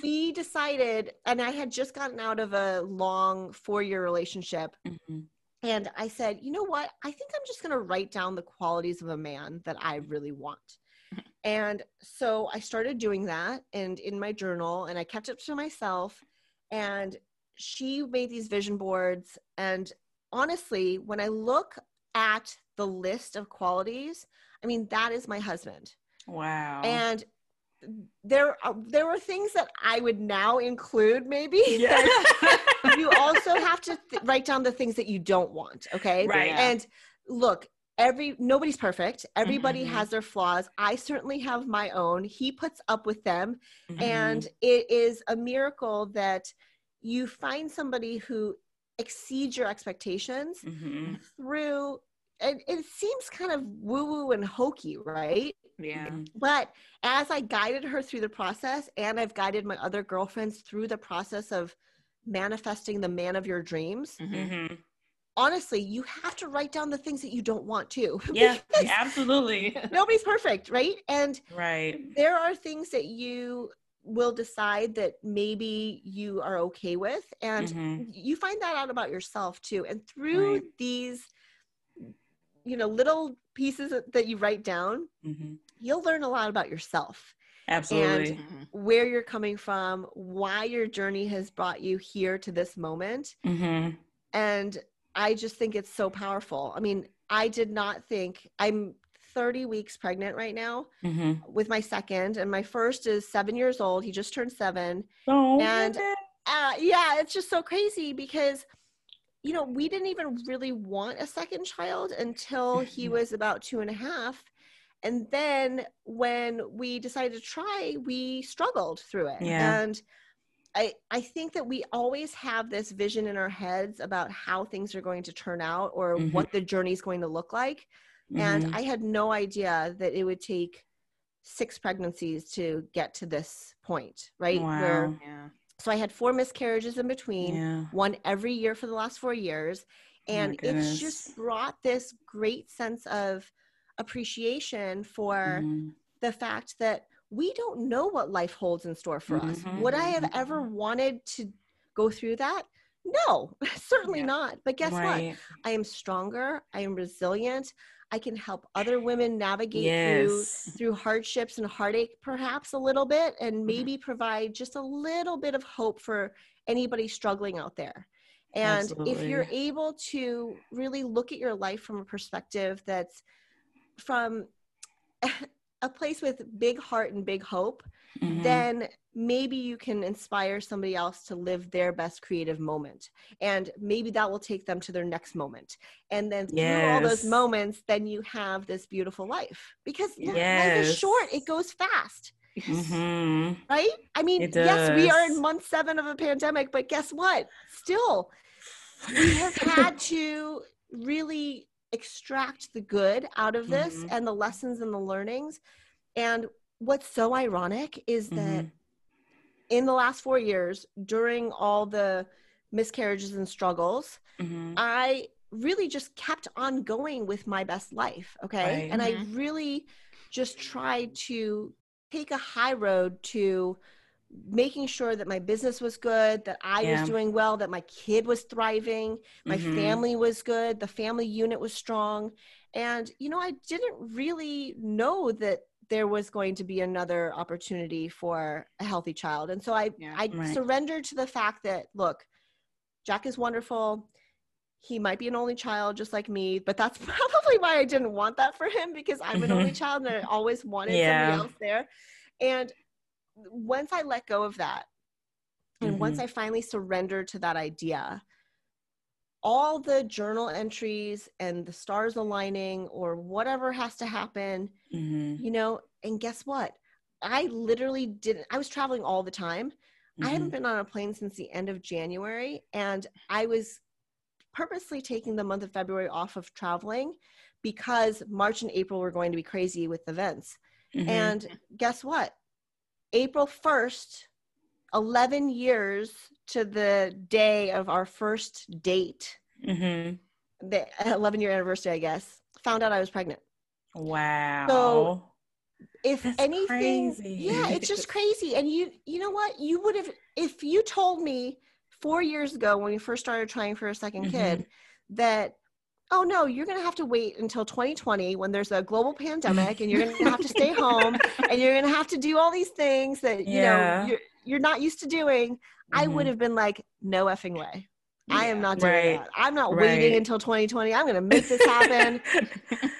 we decided, and I had just gotten out of a long four year relationship. Mm-hmm. And I said, you know what? I think I'm just going to write down the qualities of a man that I really want. Mm-hmm. And so I started doing that and in my journal, and I kept it to myself and she made these vision boards. And honestly when i look at the list of qualities i mean that is my husband. Wow. And there uh, there were things that i would now include maybe. Yeah. [LAUGHS] you also have to th- write down the things that you don't want okay? Right. And look every nobody's perfect everybody mm-hmm. has their flaws i certainly have my own he puts up with them mm-hmm. and it is a miracle that you find somebody who exceeds your expectations mm-hmm. through and it seems kind of woo woo and hokey right Yeah. Mm-hmm. But as I guided her through the process, and I've guided my other girlfriends through the process of manifesting the man of your dreams. Honestly, you have to write down the things that you don't want to. [LAUGHS] Yeah, absolutely. [LAUGHS] Nobody's perfect, right? And right. there are things that you will decide that maybe you are okay with and mm-hmm. you find that out about yourself too and through right. these you know little pieces that you write down mm-hmm. you'll learn a lot about yourself absolutely and where you're coming from why your journey has brought you here to this moment mm-hmm. and i just think it's so powerful i mean i did not think i'm 30 weeks pregnant right now mm-hmm. with my second, and my first is seven years old. He just turned seven. Oh, and uh, yeah, it's just so crazy because you know we didn't even really want a second child until he mm-hmm. was about two and a half. And then when we decided to try, we struggled through it. Yeah. And I, I think that we always have this vision in our heads about how things are going to turn out or mm-hmm. what the journey is going to look like. Mm-hmm. And I had no idea that it would take six pregnancies to get to this point, right? Wow. Where, yeah. So I had four miscarriages in between, yeah. one every year for the last four years. Oh and oh it's just brought this great sense of appreciation for mm-hmm. the fact that we don't know what life holds in store for mm-hmm. us. Would I have ever mm-hmm. wanted to go through that? No, [LAUGHS] certainly yeah. not. But guess right. what? I am stronger. I am resilient. I can help other women navigate yes. through through hardships and heartache perhaps a little bit and mm-hmm. maybe provide just a little bit of hope for anybody struggling out there. And Absolutely. if you're able to really look at your life from a perspective that's from [LAUGHS] a place with big heart and big hope, mm-hmm. then maybe you can inspire somebody else to live their best creative moment. And maybe that will take them to their next moment. And then yes. through all those moments, then you have this beautiful life. Because yes. life is short, it goes fast. Mm-hmm. Right? I mean, yes, we are in month seven of a pandemic, but guess what? Still, we have had to really extract the good out of this mm-hmm. and the lessons and the learnings. And what's so ironic is that mm-hmm. in the last four years, during all the miscarriages and struggles, mm-hmm. I really just kept on going with my best life. Okay. Right. And I mm-hmm. really just tried to take a high road to making sure that my business was good, that I yeah. was doing well, that my kid was thriving, my mm-hmm. family was good, the family unit was strong. And, you know, I didn't really know that there was going to be another opportunity for a healthy child. And so I, yeah, I right. surrendered to the fact that, look, Jack is wonderful. He might be an only child just like me, but that's [LAUGHS] probably why I didn't want that for him because I'm an only [LAUGHS] child and I always wanted yeah. somebody else there. And once I let go of that, and mm-hmm. once I finally surrendered to that idea, all the journal entries and the stars aligning or whatever has to happen, mm-hmm. you know, and guess what? I literally didn't, I was traveling all the time. Mm-hmm. I haven't been on a plane since the end of January, and I was purposely taking the month of February off of traveling because March and April were going to be crazy with events. Mm-hmm. And guess what? April 1st, 11 years to the day of our first date, mm-hmm. the 11 year anniversary, I guess, found out I was pregnant. Wow. So if That's anything, crazy. yeah, it's just crazy. And you, you know what? You would have, if you told me four years ago when we first started trying for a 2nd mm-hmm. kid that oh no, you're going to have to wait until 2020 when there's a global [LAUGHS] pandemic and you're going to have to stay home and you're going to have to do all these things that, you yeah. know, you're, you're not used to doing. Mm-hmm. I would mm-hmm. have been like, no effing way. Yeah. I am not doing right. that. I'm not right. waiting until 2020. I'm going to make this happen. [LAUGHS]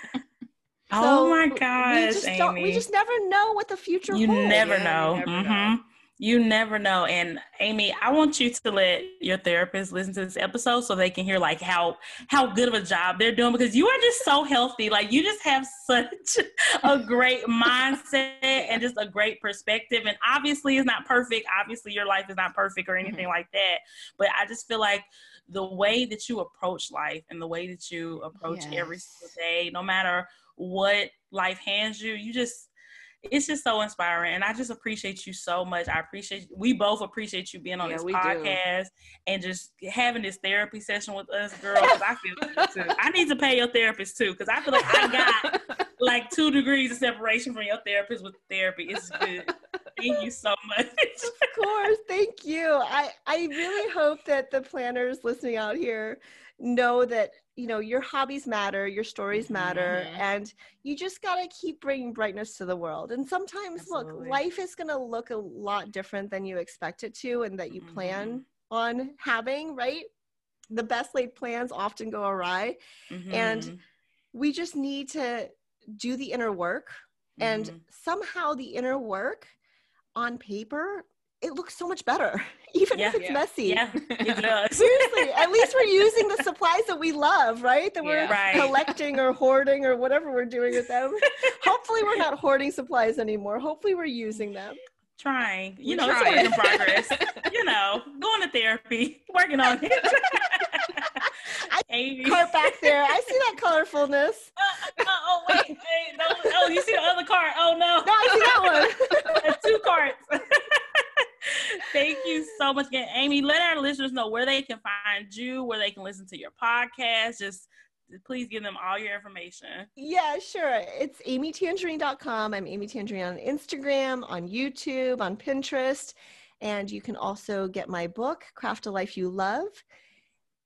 oh my gosh, we just, Amy. we just never know what the future you holds. Never yeah, know. Never mm-hmm. know you never know and amy i want you to let your therapist listen to this episode so they can hear like how how good of a job they're doing because you are just so healthy like you just have such [LAUGHS] a great mindset and just a great perspective and obviously it's not perfect obviously your life is not perfect or anything mm-hmm. like that but i just feel like the way that you approach life and the way that you approach yes. every single day no matter what life hands you you just it's just so inspiring and i just appreciate you so much i appreciate we both appreciate you being on yeah, this podcast do. and just having this therapy session with us girls i feel [LAUGHS] i need to pay your therapist too because i feel like i got [LAUGHS] like two degrees of separation from your therapist with therapy it's good thank you so much [LAUGHS] of course thank you i i really hope that the planners listening out here know that you know your hobbies matter your stories matter mm-hmm. and you just got to keep bringing brightness to the world and sometimes Absolutely. look life is going to look a lot different than you expect it to and that you mm-hmm. plan on having right the best laid plans often go awry mm-hmm. and we just need to do the inner work and mm-hmm. somehow the inner work on paper it looks so much better, [LAUGHS] even yeah, if it's yeah. messy. Yeah, [LAUGHS] it. Seriously, at least we're [LAUGHS] using the supplies that we love, right? That we're right. collecting or hoarding or whatever we're doing with them. Hopefully, we're not hoarding supplies anymore. Hopefully, we're using them. Trying, you know, it's work in progress. you know, going to therapy, working on it. I Amy. cart back there. I see that colorfulness. Uh, oh wait, hey, no, oh you see the other cart? Oh no, no, I see that one. [LAUGHS] two carts. [LAUGHS] Thank you so much again, Amy. Let our listeners know where they can find you, where they can listen to your podcast. Just please give them all your information. Yeah, sure. It's amytangerine.com. I'm Amy Tangerine on Instagram, on YouTube, on Pinterest. And you can also get my book, Craft a Life You Love.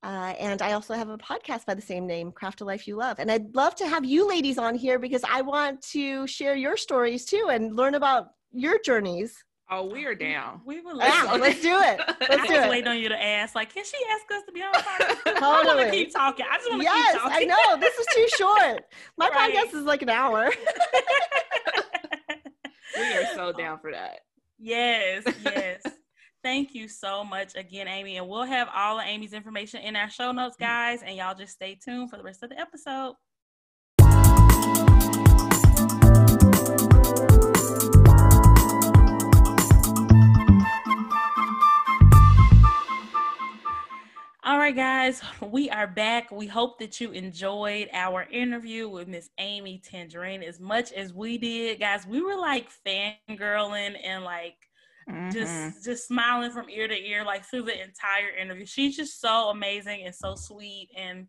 Uh, and I also have a podcast by the same name, Craft a Life You Love. And I'd love to have you ladies on here because I want to share your stories too and learn about your journeys. Oh, we are down. We will. Yeah, let's do it. Let's do I it. waiting on you to ask. Like, can she ask us to be on the podcast? [LAUGHS] Totally. I want to keep talking. I just want to yes, keep talking. Yes, I know. This is too short. My right. podcast is like an hour. [LAUGHS] we are so down for that. Yes, yes. Thank you so much again, Amy. And we'll have all of Amy's information in our show notes, mm. guys. And y'all just stay tuned for the rest of the episode. All right, guys, we are back. We hope that you enjoyed our interview with Miss Amy Tangerine as much as we did. Guys, we were like fangirling and like mm-hmm. just just smiling from ear to ear, like through the entire interview. She's just so amazing and so sweet. And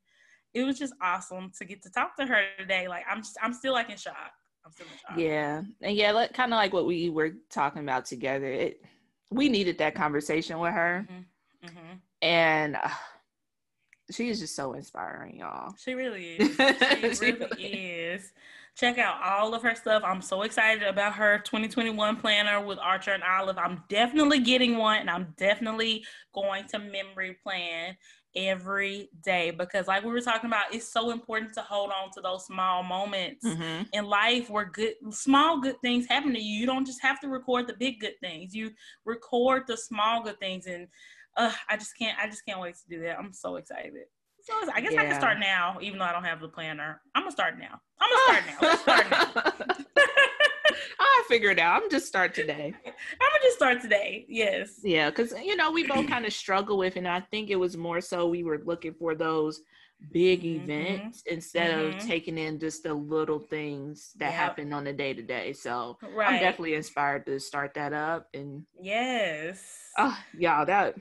it was just awesome to get to talk to her today. Like I'm just I'm still like in shock. I'm still in shock. Yeah. And yeah, like, kind of like what we were talking about together. It we needed that conversation with her. Mm-hmm. Mm-hmm and uh, she is just so inspiring, y'all. She really is. [LAUGHS] She really is. Check out all of her stuff. I'm so excited about her 2021 planner with Archer and Olive. I'm definitely getting one and I'm definitely going to memory plan every day because like we were talking about it's so important to hold on to those small moments mm-hmm. in life where good small good things happen to you you don't just have to record the big good things you record the small good things and uh, I just can't. I just can't wait to do that. I'm so excited. So I guess yeah. I can start now, even though I don't have the planner. I'm gonna start now. I'm gonna start now. Let's start now. [LAUGHS] I figured out. I'm just start today. I'm gonna just start today. Yes. Yeah, because you know we both kind of struggle with, and I think it was more so we were looking for those big mm-hmm. events instead mm-hmm. of taking in just the little things that yep. happen on the day to day. So right. I'm definitely inspired to start that up. And yes, oh, y'all, that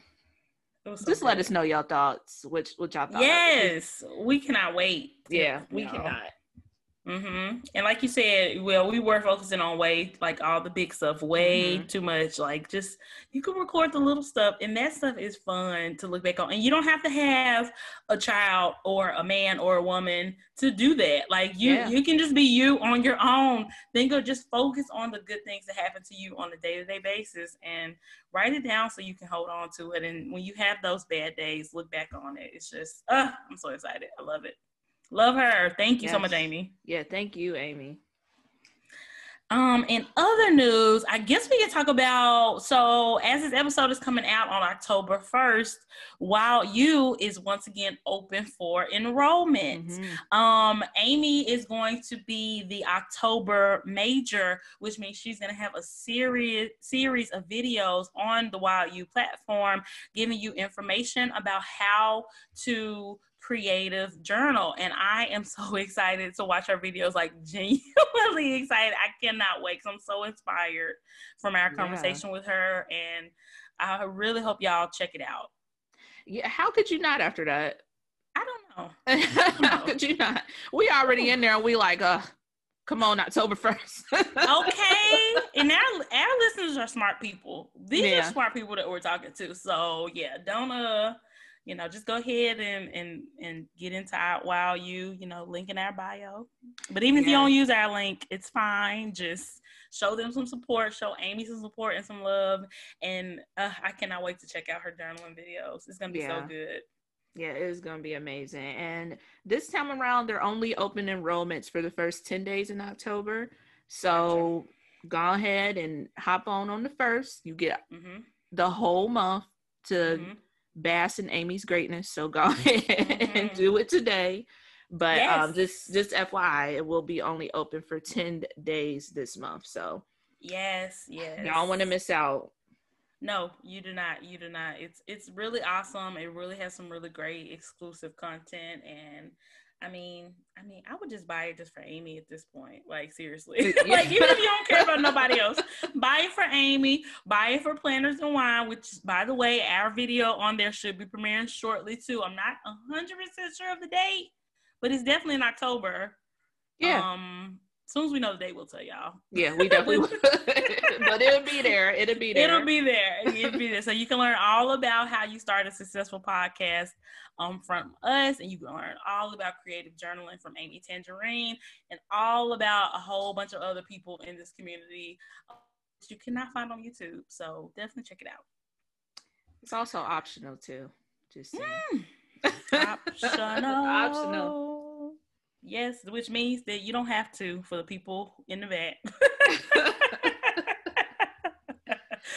just let us know your thoughts. Which which y'all thought. Yes, we cannot wait. Yeah, we no. cannot. Mm-hmm. And like you said, well, we were focusing on way like all the big stuff, way mm-hmm. too much. Like just you can record the little stuff, and that stuff is fun to look back on. And you don't have to have a child or a man or a woman to do that. Like you, yeah. you can just be you on your own. Then go just focus on the good things that happen to you on a day to day basis, and write it down so you can hold on to it. And when you have those bad days, look back on it. It's just, uh, I'm so excited. I love it. Love her. Thank you yes. so much, Amy. Yeah, thank you, Amy. Um, in other news, I guess we can talk about so as this episode is coming out on October 1st, Wild U is once again open for enrollment. Mm-hmm. Um, Amy is going to be the October major, which means she's gonna have a series series of videos on the Wild U platform, giving you information about how to creative journal. And I am [LAUGHS] so excited to watch our videos, like genuinely [LAUGHS] excited. I cannot wait because I'm so inspired from our conversation yeah. with her. And I really hope y'all check it out. Yeah, how could you not after that? I don't know. I don't know. how could you not? We already in there and we like, uh, come on, October [LAUGHS] 1st. okay. And our our listeners are smart people. These yeah. are smart people that we're talking to. So yeah, don't uh you know, just go ahead and and and get into our wow you, you know, link in our bio. But even yeah. if you don't use our link, it's fine. Just show them some support, show Amy some support and some love. And uh, I cannot wait to check out her journaling videos. It's gonna be yeah. so good. Yeah, it is going to be amazing. And this time around, they're only open enrollments for the first 10 days in October. So go ahead and hop on on the first. You get mm-hmm. the whole month to mm-hmm. Bask in Amy's greatness. So go ahead mm-hmm. and do it today. But um, yes. um, just just FYI, it will be only open for 10 days this month. So yes, yes. Y'all want to miss out. No, you do not. You do not. It's it's really awesome. It really has some really great exclusive content and I mean, I mean, I would just buy it just for Amy at this point. Like seriously, [LAUGHS] like even if you don't care about [LAUGHS] nobody else, buy it for Amy. Buy it for Planners and Wine. Which, by the way, our video on there should be premiering shortly too. I'm not hundred percent sure of the date, but it's definitely in October. Yeah. Um, soon as we know the date, we'll tell y'all. Yeah, we definitely will. [LAUGHS] but it'll be there. It'll be there. It'll be there. It'll be there. So you can learn all about how you start a successful podcast um, from us, and you can learn all about creative journaling from Amy Tangerine, and all about a whole bunch of other people in this community uh, that you cannot find on YouTube. So definitely check it out. It's also optional too. Just mm. [LAUGHS] optional. optional. Yes, which means that you don't have to for the people in the back. [LAUGHS]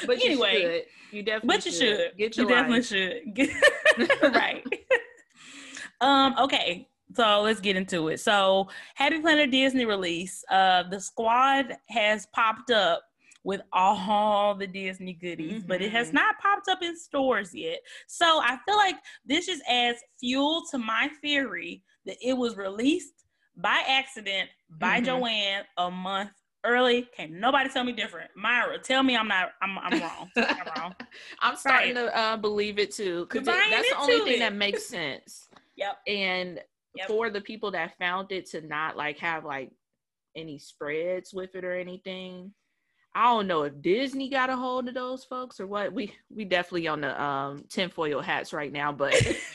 but anyway, you, you definitely but you should. should. Get your you definitely should. [LAUGHS] [LAUGHS] Right. um. Okay. So let's get into it. So Happy Planner Disney release. Uh, the squad has popped up with all the Disney goodies, mm-hmm. but it has mm-hmm. not popped up in stores yet. So I feel like this just adds fuel to my theory that it was released by accident by mm-hmm. Joann a month early. Can't nobody tell me different. Myra, tell me I'm not. I'm, I'm wrong. I'm wrong. [LAUGHS] I'm starting right. to uh, believe it too because that's the only thing it. that makes [LAUGHS] sense. yep. And yep. for the people that found it to not like have like any spreads with it or anything. I don't know if Disney got a hold of those folks or what. We we definitely on the um tinfoil hats right now, but [LAUGHS]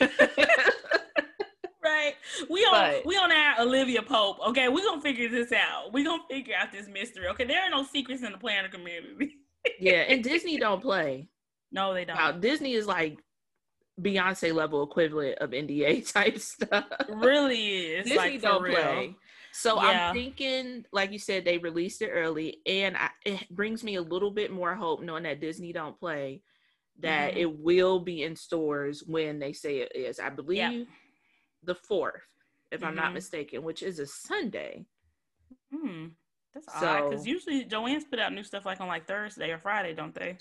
we on but, we on our Olivia Pope. Okay, we gonna figure this out. We gonna figure out this mystery. Okay, there are no secrets in the planner community. [LAUGHS] yeah, and Disney don't play. No, they don't. Now, Disney is like Beyonce level equivalent of NDA [LAUGHS] type stuff. Really is. Disney like, don't play. So yeah. I'm thinking, like you said, they released it early, and I, it brings me a little bit more hope knowing that Disney don't play that mm-hmm. it will be in stores when they say it is. I believe. The fourth if mm-hmm. I'm not mm-hmm. mistaken, which is a Sunday. Hmm. That's so, odd because usually Joann's put out new stuff like on like Thursday or Friday, don't they?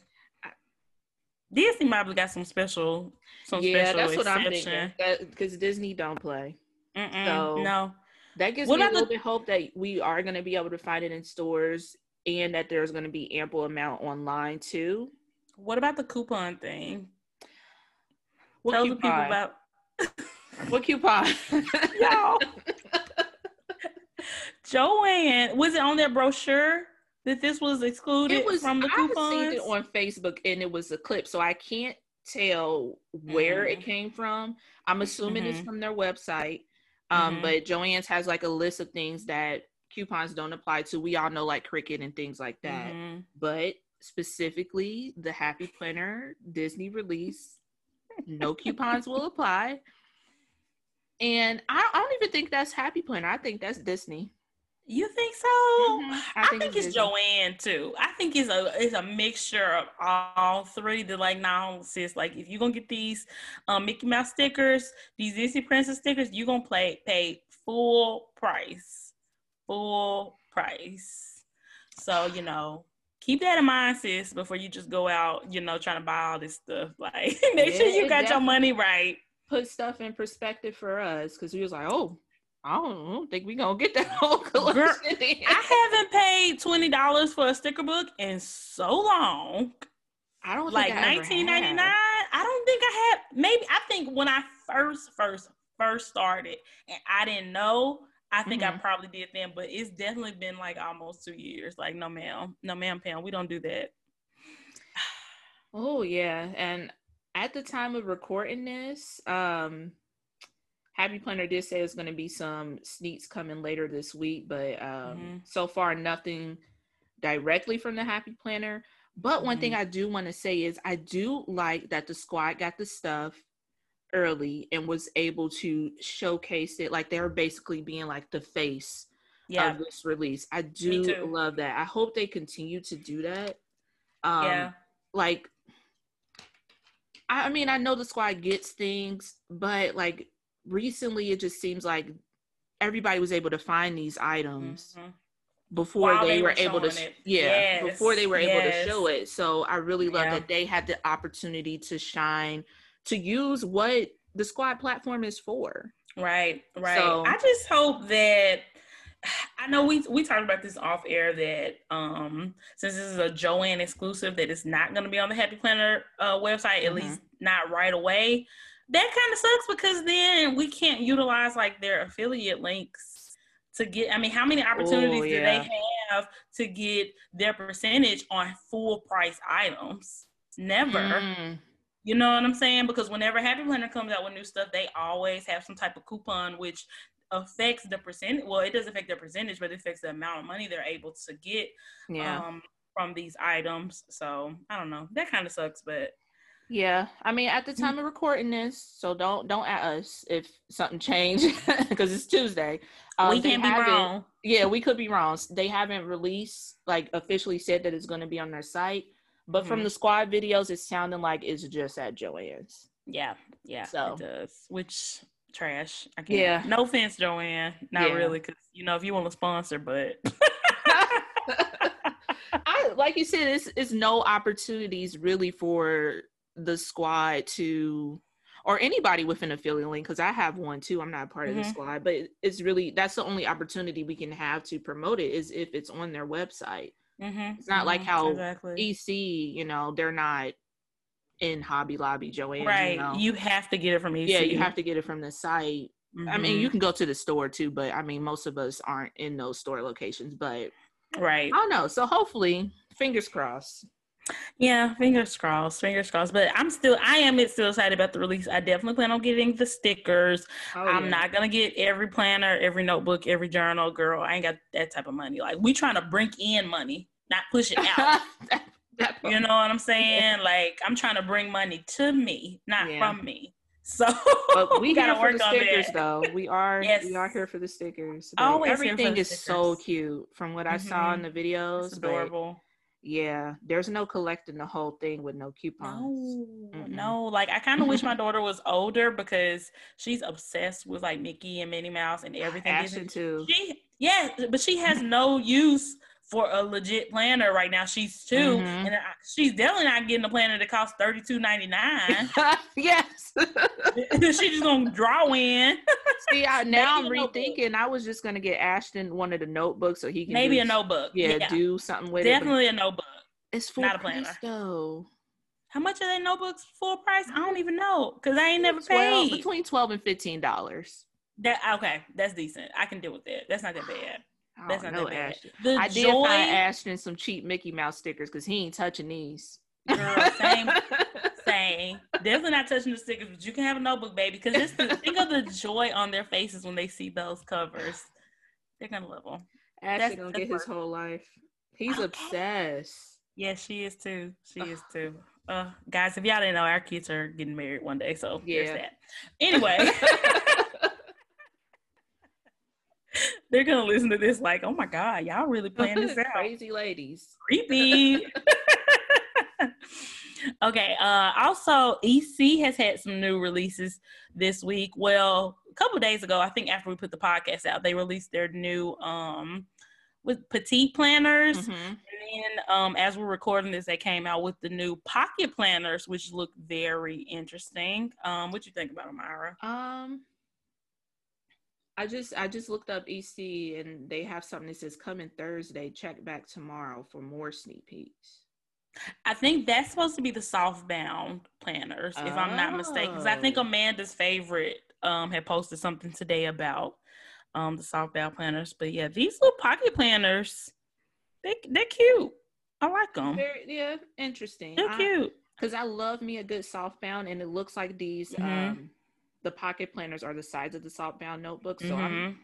Disney probably got some special, some yeah, special that's exception. what I'm thinking. Because Disney don't play, Mm-mm, so no. That gives what me a little the- bit hope that we are going to be able to find it in stores and that there's going to be ample amount online too. What about the coupon thing? What Tell the people about. [LAUGHS] What coupon? [LAUGHS] Y'all. Joann, was it on their brochure that this was excluded it was, from the coupons? I've seen it on Facebook and it was a clip, so I can't tell where mm-hmm. it came from. I'm assuming mm-hmm. it's from their website. Um, mm-hmm. but Joann's has like a list of things that coupons don't apply to. We all know like Cricut and things like that. Mm-hmm. But specifically the Happy Planner Disney release, no coupons will apply. And I, I don't even think that's Happy Planner. I think that's Disney. You think so? Mm-hmm. I, I, think, think it's, Joann too. I think it's a it's a mixture of all three. The like now sis, like if you're gonna get these um, Mickey Mouse stickers, these Disney Princess stickers, you're gonna play pay full price. Full price. So, you know, keep that in mind, sis, before you just go out, you know, trying to buy all this stuff. [LAUGHS] Like make yeah, sure you got your money right put stuff in perspective for us because we was like, oh, I don't think we gonna get that [LAUGHS] whole collection. Girl, I haven't paid twenty dollars for a sticker book in so long. I don't like nineteen ninety nine. I don't think I had. Maybe I think when I first first first started and I didn't know. I think mm-hmm. I probably did then, but it's definitely been like almost two years. Like, no, ma'am, no, ma'am, Pam, we don't do that. [SIGHS] oh yeah, and at the time of recording this, um, Happy Planner did say there's going to be some sneaks coming later this week, but um, mm-hmm. so far nothing directly from the Happy Planner. But mm-hmm. one thing mm-hmm. I do want to say is I do like that the squad got the stuff early and was able to showcase it like they're basically being like the face yeah. of this release. I do love that. I hope they continue to do that. Um, yeah. Like, I, mean, I know the squad gets things, but like recently, it just seems like everybody was able to find these items. Mm-hmm before they, they were, able to it. yeah yes. before they were able yes. to show it so i really love yeah. that they had the opportunity to shine to use what the squad platform is for. Right, right. So, I just hope that I know we we talked about this off air that um since this is a Joann exclusive that it's not going to be on the Happy Planner uh, website at mm-hmm. least not right away. That kind of sucks because then we can't utilize like their affiliate links to get. I mean, how many opportunities Ooh, yeah. do they have to get their percentage on full price items? Never. Mm. You know what I'm saying? Because whenever Happy Planner comes out with new stuff, they always have some type of coupon which affects the percentage. Well, it does affect their percentage, but it affects the amount of money they're able to get yeah. um, from these items. So I don't know. That kind of sucks, but yeah. I mean, at the time of recording this, so don't don't at us if something changed [LAUGHS] because it's Tuesday. Um, we can't be wrong. Yeah, we could be wrong. They haven't released like officially said that it's going to be on their site. But mm-hmm. from the squad videos, it's sounding like it's just at Joann's. Yeah, yeah, so. it does. Which trash. I can't. Yeah. No offense, Joann. Not yeah. really, because you know if you want to sponsor, but. [LAUGHS] [LAUGHS] I like you said, it's it's no opportunities really for the squad to or anybody with an affiliate link because I have one too. I'm not part mm-hmm. of the mm-hmm. squad, but it's really that's the only opportunity we can have to promote it is if it's on their website. Mm-hmm. It's not mm-hmm. like how exactly. EC, you know, they're not in Hobby Lobby, Joann. Right. You, know? you, have to get it from EC. Yeah, you have to get it from the site. Mm-hmm. I mean, you mm-hmm. can go to the store too, but I mean, most of us aren't in those store locations. But right, I don't know. So hopefully, fingers crossed. Yeah, fingers crossed, fingers crossed. But I'm still, I am still excited about the release. I definitely plan on getting the stickers. Oh, I'm not gonna get every planner, every notebook, every journal. Girl, I ain't got that type of money. Like we trying to bring in money not push it out. [LAUGHS] you know what I'm saying? Like I'm trying to bring money to me, not yeah. from me. So but we [LAUGHS] gotta work the stickers though. We are yes. we are here for the stickers. Always everything is stickers. so cute from what I mm-hmm. saw in the videos. It's adorable. Yeah, there's no collecting the whole thing with no coupons. No, no. Like I kind of wish my daughter was older because she's obsessed with like Mickey and Minnie Mouse and everything. Ashton too. She, yeah, but she has no use for a legit planner right now. She's 2 mm-hmm. and she's definitely not getting a planner that costs thirty two ninety nine. [LAUGHS] yes, [LAUGHS] she's just gonna draw in. [LAUGHS] See, I, now I'm rethinking. I was just gonna get Ashton one of the notebooks so he can maybe do, a notebook. Yeah, yeah, do something with definitely it. Definitely a notebook. It's full not a planner though. How much are they notebooks full price? I don't even know because I ain't never 12, paid. Between twelve and fifteen dollars. That okay, that's decent. I can deal with that. That's not that bad. That's not know, that bad. Ashton. The I did joy... find Ashton some cheap Mickey Mouse stickers because he ain't touching these. Girl, same, [LAUGHS] same. Definitely not touching the stickers, but you can have a notebook, baby. Because just think of the joy on their faces when they see those covers. They're gonna love them. Ashton gonna get his whole life. He's okay. obsessed. Yeah, she is too. She is too. Uh, guys, if y'all didn't know, our kids are getting married one day, so yeah. there's that. Anyway. [LAUGHS] They're gonna listen to this like, oh my god, y'all really [LAUGHS] playing this out. Crazy ladies. Creepy. [LAUGHS] okay. Uh also EC has had some new releases this week. Well, a couple days ago, I think after we put the podcast out, they released their new um with petite planners. Mm-hmm. And then um, as we're recording this, they came out with the new pocket planners, which look very interesting. Um, what you think about them, Ira? Um, I just I just looked up EC and they have something that says coming Thursday. Check back tomorrow for more sneak peeks. I think that's supposed to be the softbound planners, if oh. I'm not mistaken. Because I think oh. Amanda's favorite um, had posted something today about um, the softbound planners. But yeah, these little pocket planners, they they're cute. I like them. Very, yeah, interesting. They're I, cute. Because I love me a good softbound, and it looks like these mm-hmm. um, the pocket planners are the size of the softbound notebook. So mm-hmm. I'm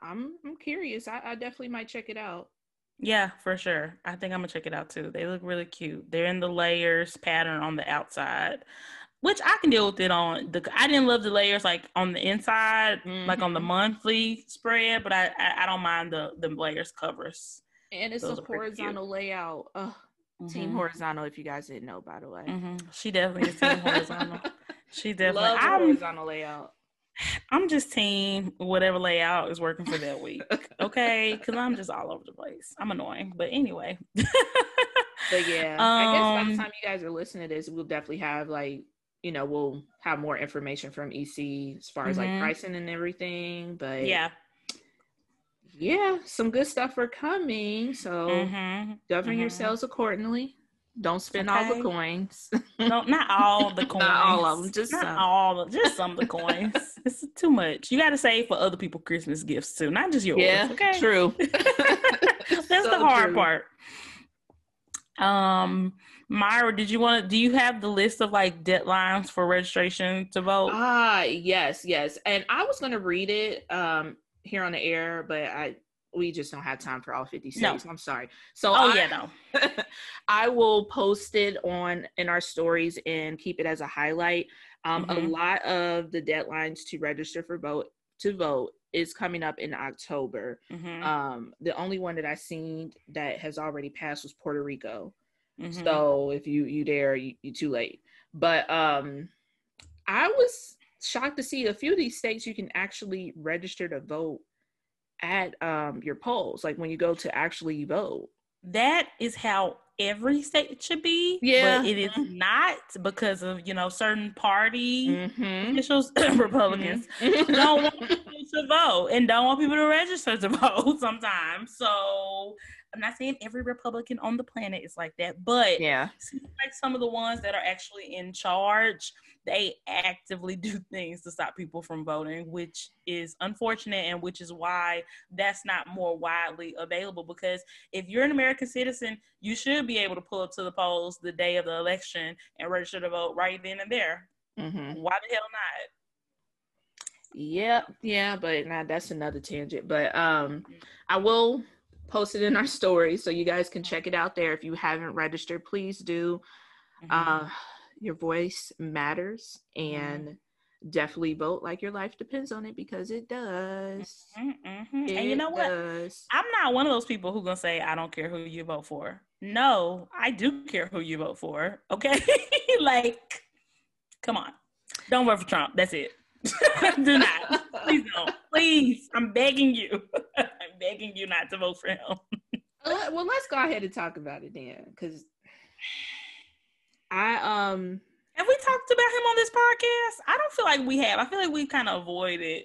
I'm I'm curious. I, I definitely might check it out. Yeah, for sure. I think I'm gonna check it out too. They look really cute. They're in the layers pattern on the outside, which I can deal with it on the. I didn't love the layers like on the inside, mm-hmm. like on the mm-hmm. monthly spread, but I, I, I don't mind the the layers covers. And it's Those a horizontal layout. Ugh. Mm-hmm. Team horizontal, if you guys didn't know, by the way. Mm-hmm. She definitely is team [LAUGHS] horizontal. She definitely love I'm, horizontal layout. I'm just team whatever layout is working for that week. [LAUGHS] Okay, because I'm just all over the place. I'm annoying, but anyway. but yeah, um, I guess by the um, time you guys are listening to this, we'll definitely have like you know we'll have more information from EC as far as mm-hmm. like pricing and everything. But yeah, yeah, some good stuff are coming. So mm-hmm. govern mm-hmm. yourselves accordingly. Don't spend okay. all the coins. no, [LAUGHS] not all the coins. not all of them. Just not some. all. Just some of the [LAUGHS] coins. it's too much. You got to save for other people Christmas gifts too, not just yours. Yeah, okay. True. [LAUGHS] That's so the hard true. part. Um, Myra, did you want to? Do you have the list of like deadlines for registration to vote? Ah, yes, yes. And I was going to read it um here on the air, but I we just don't have time for all 50 states. No. I'm sorry. So oh I, yeah, no. [LAUGHS] I will post it on in our stories and keep it as a highlight. Um, mm-hmm. A lot of the deadlines to register for vote to vote is coming up in October. Mm-hmm. Um, the only one that I seen that has already passed was Puerto Rico. Mm-hmm. So if you you dare, you, you're too late. But um, I was shocked to see a few of these states you can actually register to vote at um, your polls, like when you go to actually vote. That is how every state should be. Yeah. But it is not because of, you know, certain party mm-hmm. officials, [COUGHS] Republicans, mm-hmm. don't want [LAUGHS] people to vote and don't want people to register to [LAUGHS] vote sometimes. So I'm not saying every Republican on the planet is like that, but yeah, like some of the ones that are actually in charge, they actively do [LAUGHS] things to stop people from voting, which is unfortunate and which is why that's not more widely available. Because if you're an American citizen, you should be able to pull up to the polls the day of the election and register to vote right then and there. Mm-hmm. Why the hell not? Yep, yeah, but now nah, that's another tangent. But um. I will post it in our story so you guys can check it out there. If you haven't registered, please do. Mm-hmm. Uh, your voice matters and mm-hmm. definitely vote like your life depends on it because it does. Mm-hmm, mm-hmm. It and you know what? Does. I'm not one of those people who gonna say I don't care who you vote for. No, I do care who you vote for. [LAUGHS] Okay, [LAUGHS] like, come on, don't vote for Trump. That's it. [LAUGHS] do not. Please don't. Please, I'm begging you. I'm begging you not to vote for him. well, let's go ahead and talk about it then, because I um have we talked about him on this podcast? I don't feel like we have. I feel like we kind of avoided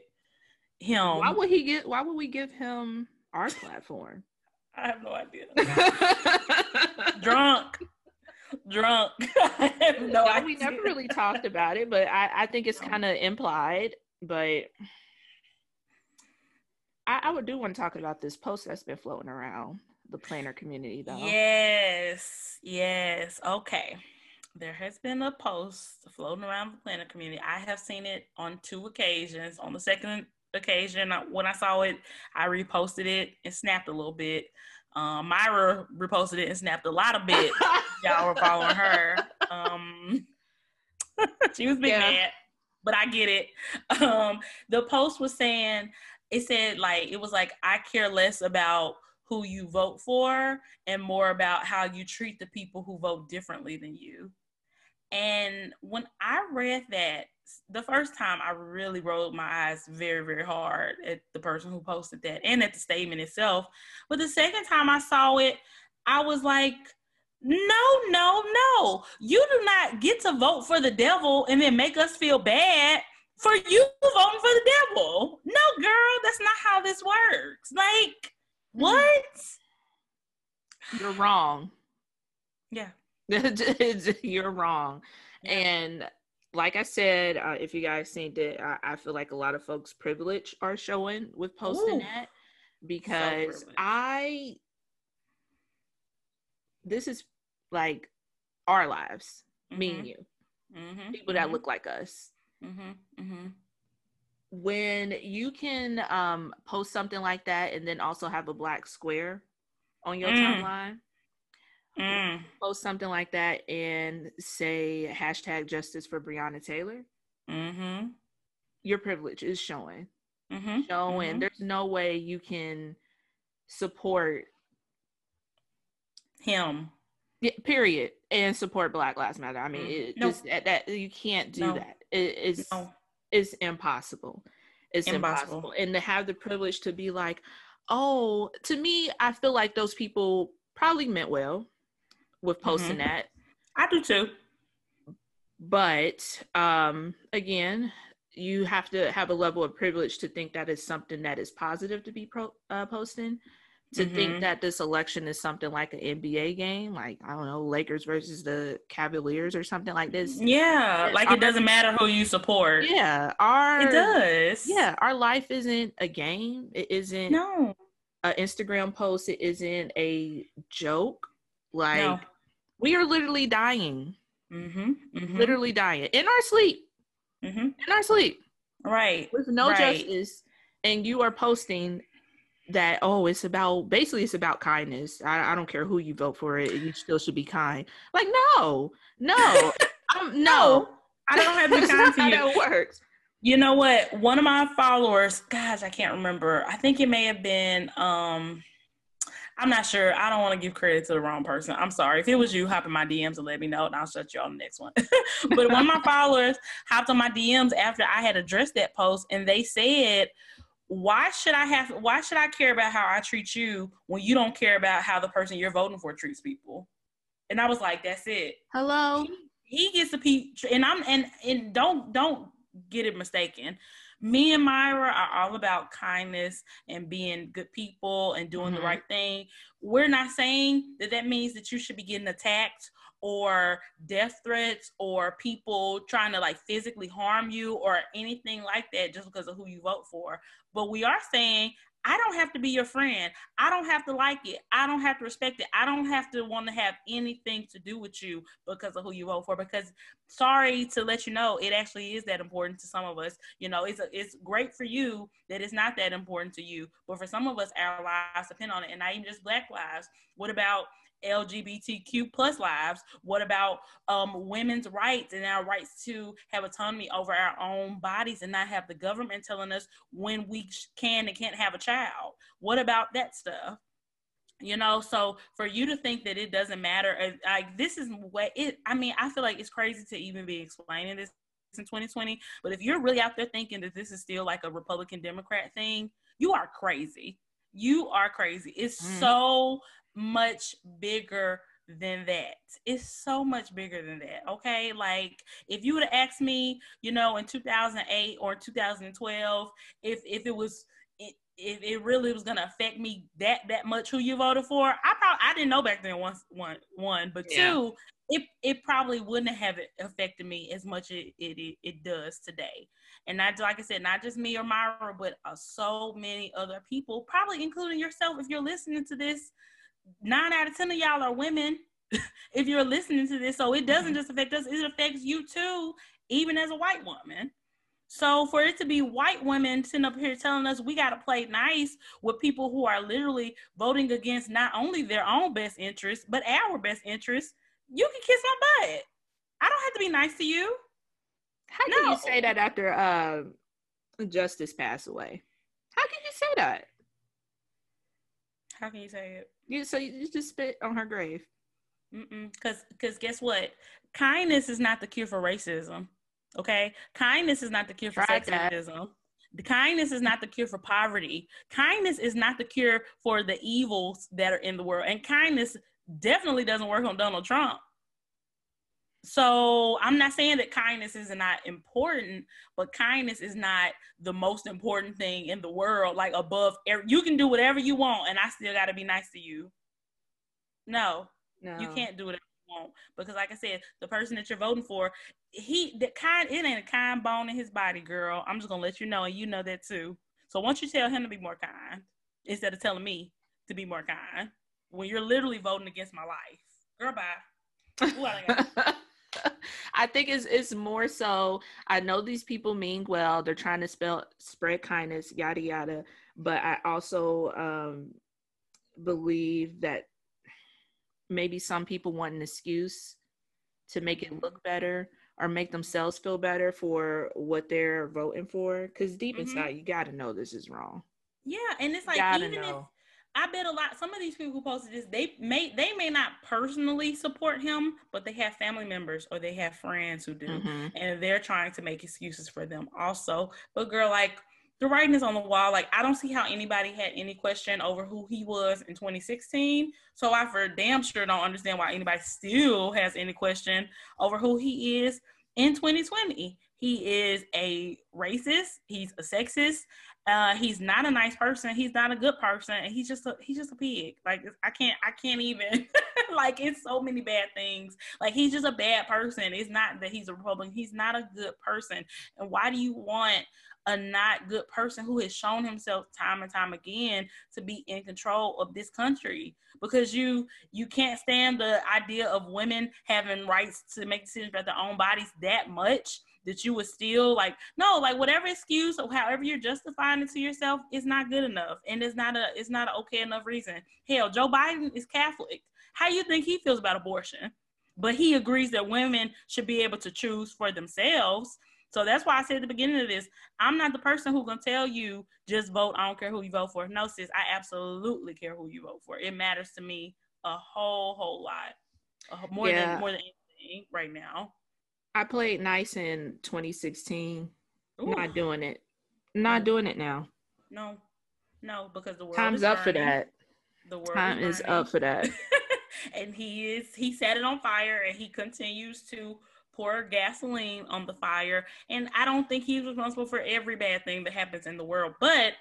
him. Why would he get? Why would we give him our platform? [LAUGHS] I have no idea. [LAUGHS] Drunk. Drunk. [LAUGHS] no, no we never really talked about it, but I, I think it's kind of implied. But I, I would do want to talk about this post that's been floating around the planner community, though. Yes, yes. Okay there has been a post floating around the planner community. I have seen it on two occasions. On the second occasion, when I saw it, I reposted it and snapped a little bit. Um, Myra reposted it and snapped a lot of bit. [LAUGHS] Y'all were following her. Um, [LAUGHS] she was big yeah. mad, but I get it. Um, the post was saying, it said like it was like I care less about who you vote for and more about how you treat the people who vote differently than you. And when I read that, the first time I really rolled my eyes very, very hard at the person who posted that and at the statement itself. But the second time I saw it, I was like, no, no, no. You do not get to vote for the devil and then make us feel bad for you voting for the devil. No, girl, that's not how this works. Like, mm-hmm. what? You're wrong. Yeah. [LAUGHS] You're wrong. Yeah. And like I said, uh, if you guys seen it, I, I, feel like a lot of folks' privilege are showing with posting Ooh. that because so I, this is like our lives, mm-hmm. me and mm-hmm. you, mm-hmm. people that mm-hmm. look like us. Mm-hmm. Mm-hmm. When you can um, post something like that and then also have a black square on your mm. timeline, mm. post something like that and say hashtag justice for Breonna Taylor, mm-hmm. your privilege is showing. Mm-hmm. Showing mm-hmm. there's no way you can support him. Yeah, period. And support Black Lives Matter. I mean, mm. it, nope. that, that you can't do no. that. It, it's no. it's impossible. It's impossible. impossible. And to have the privilege to be like, oh, to me, I feel like those people probably meant well with posting mm-hmm. that. I do too. But um, again, you have to have a level of privilege to think that is something that is positive to be pro- uh, posting. To mm-hmm. think that this election is something like an NBA game, like I don't know, Lakers versus the Cavaliers or something like this. Yeah, like our, it doesn't matter who you support. Yeah, our it does. Yeah, our life isn't a game. It isn't no an Instagram post. It isn't a joke. Like no we are literally dying. Mm-hmm, mm-hmm. Literally dying in our sleep. Mm-hmm. In our sleep. Right. With no right. justice. And you are posting that, oh, it's about basically it's about kindness. I, I don't care who you vote for it, you still should be kind. Like, no, no, [LAUGHS] um, no. I don't have to be kind to you. How that works. You know what? One of my followers, guys, I can't remember. I think it may have been um I'm not sure. I don't want to give credit to the wrong person. I'm sorry. If it was you, hop in my DMs and let me know, and I'll shut you on the next one. [LAUGHS] but one of my [LAUGHS] followers hopped on my DMs after I had addressed that post, and they said, "Why should I have? Why should I care about how I treat you when you don't care about how the person you're voting for treats people?" And I was like, "That's it." Hello. He, he gets the be, and I'm and and don't don't get it mistaken me and Myra are all about kindness and being good people and doing mm-hmm. the right thing. We're not saying that that means that you should be getting attacked or death threats or people trying to like physically harm you or anything like that just because of who you vote for. But we are saying I don't have to be your friend. I don't have to like it. I don't have to respect it. I don't have to want to have anything to do with you because of who you vote for. Because sorry to let you know, it actually is that important to some of us. You know, it's a, it's great for you that it's not that important to you, but for some of us, our lives depend on it, and not even just Black lives. What about LGBTQ plus lives? What about um, women's rights and our rights to have autonomy over our own bodies and not have the government telling us when we can and can't have a child? What about that stuff? You know, so for you to think that it doesn't matter, uh, like this is what it. I mean, I feel like it's crazy to even be explaining this in 2020. But if you're really out there thinking that this is still like a Republican Democrat thing, you are crazy. You are crazy. It's mm. so much bigger than that. It's so much bigger than that. Okay. Like if you would have asked me, you know, in 2008 or 2012, if, if it was, if it really was gonna affect me that that much who you voted for, I probably I didn't know back then one one one, but yeah. two, it it probably wouldn't have affected me as much as it, it it does today. And not like I said, not just me or Myra, but uh, so many other people, probably including yourself, if you're listening to this nine out of ten of y'all are women [LAUGHS] if you're listening to this. So it doesn't mm-hmm. just affect us, it affects you too, even as a white woman. So for it to be white women sitting up here telling us we got to play nice with people who are literally voting against not only their own best interest, but our best interest, you can kiss my butt. I don't have to be nice to you. How can you say that after uh, Justice passed away? How can you say that? How can you say it? You so you just spit on her grave. Because because guess what? Kindness is not the cure for racism. Okay, kindness is not the cure for right sexism. The kindness is not the cure for poverty. Kindness is not the cure for the evils that are in the world. And kindness definitely doesn't work on Donald Trump. So I'm not saying that kindness is not important, but kindness is not the most important thing in the world. Like above, you can do whatever you want, and I still got to be nice to you. No, no, you can't do whatever you want because, like I said, the person that you're voting for, he the kind it ain't a kind bone in his body, girl. I'm just gonna let you know, and you know that too. So once you tell him to be more kind instead of telling me to be more kind, when you're literally voting against my life, girl, bye. [LAUGHS] [LAUGHS] I think it's it's more so. I know these people mean well. They're trying to spell spread kindness, yada yada. But I also um, believe that maybe some people want an excuse to make it look better or make themselves feel better for what they're voting for. Because deep mm-hmm. inside, you got to know this is wrong. Yeah, and it's like even know. if I bet a lot some of these people who posted this, they may they may not personally support him, but they have family members or they have friends who do. Mm-hmm. And they're trying to make excuses for them also. But girl, like the writing is on the wall. Like I don't see how anybody had any question over who he was in 2016. So I for damn sure don't understand why anybody still has any question over who he is in 2020. He is a racist, he's a sexist, uh, he's not a nice person. He's not a good person, and he's just a he's just a pig. Like I can't I can't even [LAUGHS] like it's so many bad things. Like he's just a bad person. It's not that he's a Republican. He's not a good person. And why do you want a not good person who has shown himself time and time again to be in control of this country because you you can't stand the idea of women having rights to make decisions about their own bodies that much that you would still like no like whatever excuse or however you're justifying it to yourself is not good enough and it's not a it's not an okay enough reason hell joe biden is catholic how do you think he feels about abortion but he agrees that women should be able to choose for themselves so that's why I said at the beginning of this, I'm not the person who's gonna tell you just vote. I don't care who you vote for. No, sis, I absolutely care who you vote for. It matters to me a whole, whole lot, uh, more yeah. than more than anything right now. I played nice in 2016. Ooh. Not doing it. Not doing it now. No, no, because the world time's up burning. for that. The world time is, is up for that. [LAUGHS] and he is he set it on fire, and he continues to pour gasoline on the fire. And I don't think he's responsible for every bad thing that happens in the world, but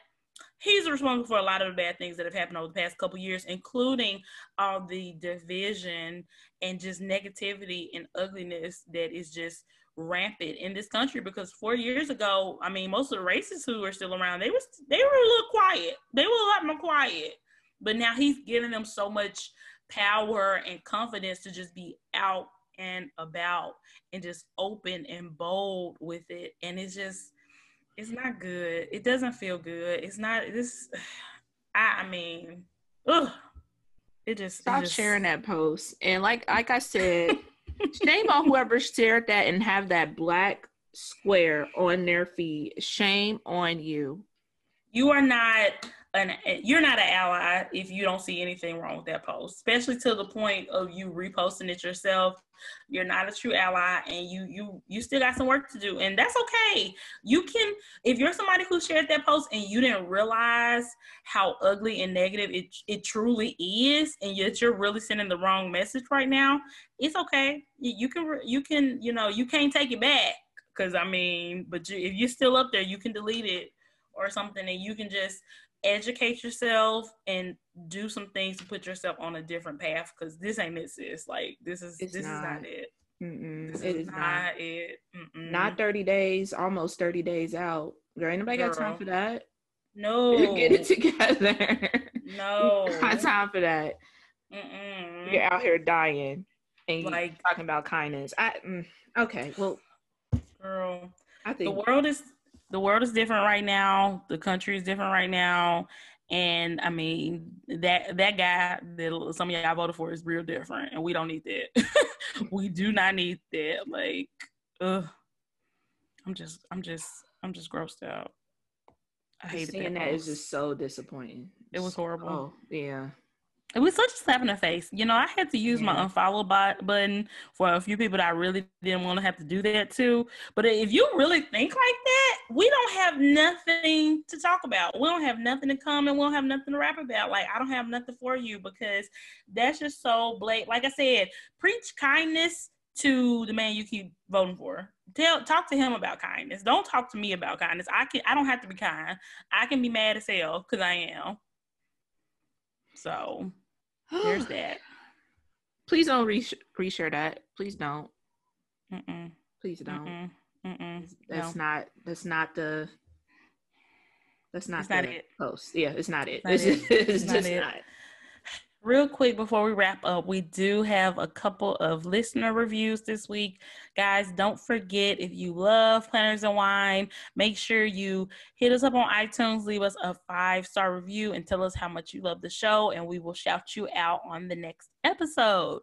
he's responsible for a lot of the bad things that have happened over the past couple years, including all the division and just negativity and ugliness that is just rampant in this country because four years ago, I mean, most of the racists who are still around, they was they were a little quiet. They were a lot more quiet. But now he's giving them so much power and confidence to just be out and about and just open and bold with it. And it's just, it's not good. It doesn't feel good. It's not this. [SIGHS] I, I mean, ugh. It just stop it just... sharing that post. And like like I said, [LAUGHS] shame on whoever shared that and have that black square on their feed. Shame on you. You are not an eh, you're not an ally if you don't see anything wrong with that post, especially to the point of you reposting it yourself. You're not a true ally, and you you you still got some work to do, and that's okay. You can if you're somebody who shared that post and you didn't realize how ugly and negative it it truly is, and yet you're really sending the wrong message right now. It's okay. You, you can you can you know you can't take it back because I mean, but you, if you're still up there, you can delete it or something, and you can just educate yourself and do some things to put yourself on a different path because this ain't it sis. Like this is it's this not. is not it. Mm-mm, this it is, not, not. it. Mm-mm. not 30 days almost 30 days out. There ain't nobody Girl. got time for that. No. [LAUGHS] Get it together. No. [LAUGHS] Got time for that. Mm-mm. you're out here dying and like talking about kindness. I mm, okay well girl i think the world is the world is different right now. The country is different right now. And I mean that that guy that some of y'all voted for is real different, and we don't need that. [LAUGHS] we do not need that. Like, ugh, I'm just, I'm just, I'm just grossed out. I hate Seeing that, that is just so disappointing. It was horrible. Oh yeah. It was such a slap in the face. You know, I had to use yeah. my unfollow button for a few people that I really didn't want to have to do that to. But if you really think like that, we don't have nothing to talk about. We don't have nothing in common. We don't have nothing to rap about. Like, I don't have nothing for you because that's just so blatant. Like I said, preach kindness to the man you keep voting for. Tell talk to him about kindness. Don't talk to me about kindness. I can I don't have to be kind. I can be mad as hell because I am. So there's [GASPS] that. Please don't re- reshare that. Please don't. Mm-mm. Please don't. Mm-mm. Mm-mm. That's no. not. That's not the. That's not, not it. post. Yeah, it's not it. It's, not it. [LAUGHS] it's, it's just not, not. Real quick before we wrap up, we do have a couple of listener reviews this week. Guys, don't forget if you love Planners and Wine, make sure you hit us up on iTunes, leave us a five star review, and tell us how much you love the show, and we will shout you out on the next episode.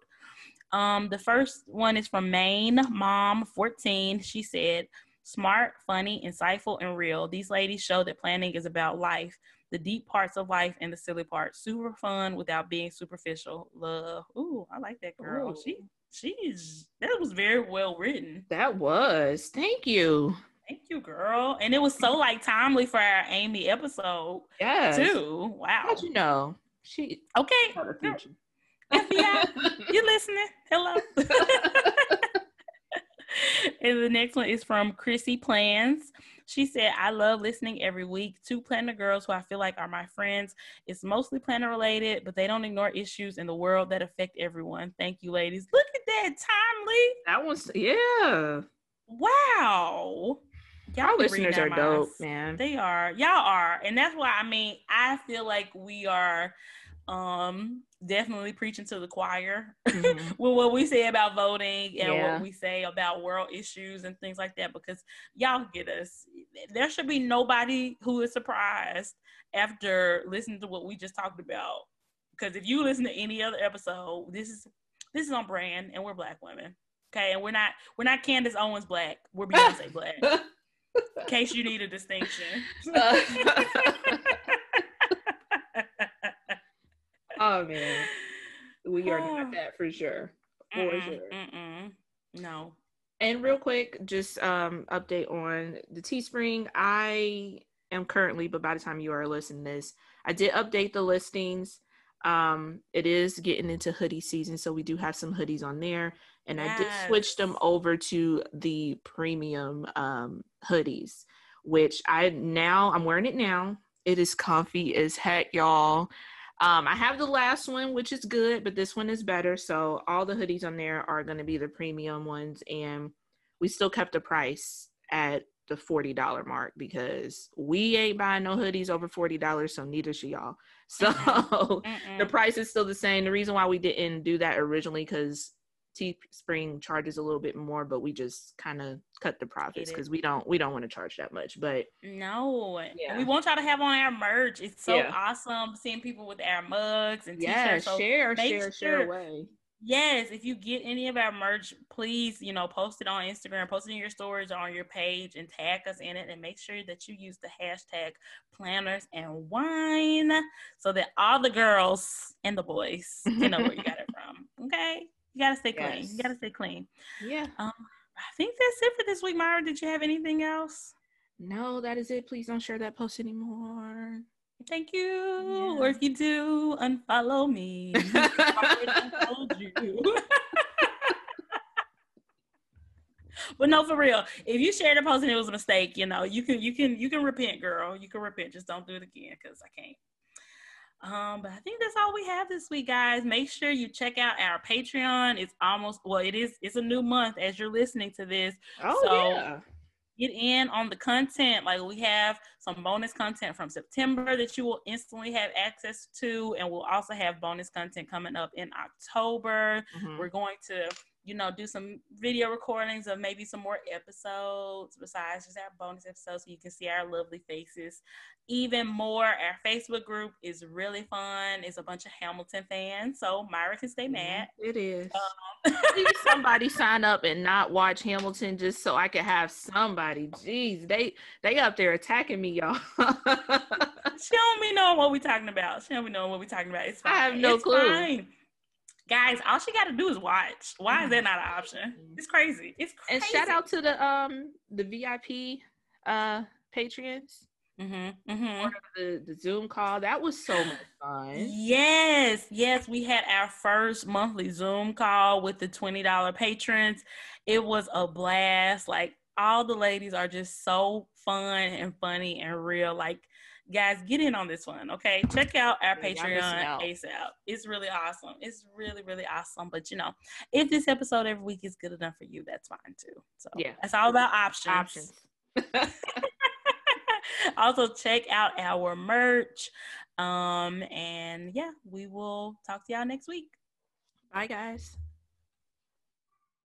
Um, the first one is from Maine Mom 14. She said, Smart, funny, insightful, and real. These ladies show that planning is about life the deep parts of life and the silly parts. Super fun without being superficial. Love. Ooh, I like that girl. Ooh. She she's that was very well written. That was. Thank you. Thank you, girl. And it was so like timely for our Amy episode. Yeah. Too. Wow. How'd you know? She okay. Yeah, you [LAUGHS] listening? Hello. [LAUGHS] [LAUGHS] and the next one is from Chrissy Plans. She said, I love listening every week. Two planner girls who I feel like are my friends. It's mostly planner related, but they don't ignore issues in the world that affect everyone. Thank you, ladies. Look at that, timely. That was, yeah. Wow. Y'all Our listeners are dope, man. They are. Y'all are. And that's why I mean, I feel like we are um definitely preaching to the choir mm-hmm. [LAUGHS] with what we say about voting and yeah. what we say about world issues and things like that because y'all get us there should be nobody who is surprised after listening to what we just talked about because if you listen to any other episode this is this is on brand and we're black women okay and we're not we're not candace owens black we're [LAUGHS] beyonce black in case you need a distinction [LAUGHS] oh man, we are not [SIGHS] that for sure. For mm-mm, sure. Mm-mm. No. And real quick, just um update on the Teespring. I am currently, but by the time you are listening this, I did update the listings. Um, it is getting into hoodie season, so we do have some hoodies on there. And yes. I did switch them over to the premium um hoodies, which I now I'm wearing it now. It is comfy as heck, y'all. Um, I have the last one, which is good, but this one is better. So all the hoodies on there are going to be the premium ones, and we still kept the price at the forty dollar mark because we ain't buying no hoodies over forty dollars, so neither should y'all. [LAUGHS] So Mm-mm. the price is still the same. The reason why we didn't do that originally because Teespring charges a little bit more, but we just kind of cut the profits because we don't we don't want to charge that much. But no, yeah. we want y'all to have on our merch. It's so yeah. awesome seeing people with our mugs and yeah, t-shirts. So share, share, sure, share away. Yes, if you get any of our merch, please, you know, post it on Instagram, post it in your stories or on your page and tag us in it and make sure that you use the hashtag planners and wine so that all the girls and the boys can know where you got it [LAUGHS] from. Okay. You gotta stay clean. Yes. You gotta stay clean. Yeah. Um, I think that's it for this week, Myra. Did you have anything else? No, that is it. Please don't share that post anymore. Thank you. Yeah. Or if you do, unfollow me. [LAUGHS] [LAUGHS] [LAUGHS] but no, for real. If you shared a post and it was a mistake, you know, you can you can you can repent, girl. You can repent. Just don't do it again because I can't. Um, but I think that's all we have this week, guys. Make sure you check out our Patreon. It's almost well, it is it's a new month as you're listening to this. Oh so yeah. Get in on the content. Like we have some bonus content from September that you will instantly have access to, and we'll also have bonus content coming up in October. Mm-hmm. We're going to you know, do some video recordings of maybe some more episodes besides just our bonus episodes so you can see our lovely faces. Even more, our Facebook group is really fun. It's a bunch of Hamilton fans, so Myra can stay mad. It is. Um, [LAUGHS] somebody sign up and not watch Hamilton just so I can have somebody. Jeez, they they up there attacking me, y'all. [LAUGHS] she don't be knowing what we talking about. She don't be knowing what we talking about. It's fine. I have no it's clue. Fine. Guys, all she got to do is watch. Why is that not an option? Mm-hmm. It's crazy. It's crazy. And shout out to the um the VIP uh patrons. Mm-hmm, mm-hmm. The, the Zoom call that was so much fun. Yes, yes, we had our first monthly Zoom call with the twenty dollar patrons. It was a blast. Like all the ladies are just so fun and funny and real. Like guys, get in on this one, okay? Check out our yeah, Patreon ASAP. It's really awesome. It's really, really awesome. But you know, if this episode every week is good enough for you, that's fine too. So yeah, it's all about options. Options. [LAUGHS] [LAUGHS] also, check out our merch. Um, and yeah, we will talk to y'all next week. Bye, guys.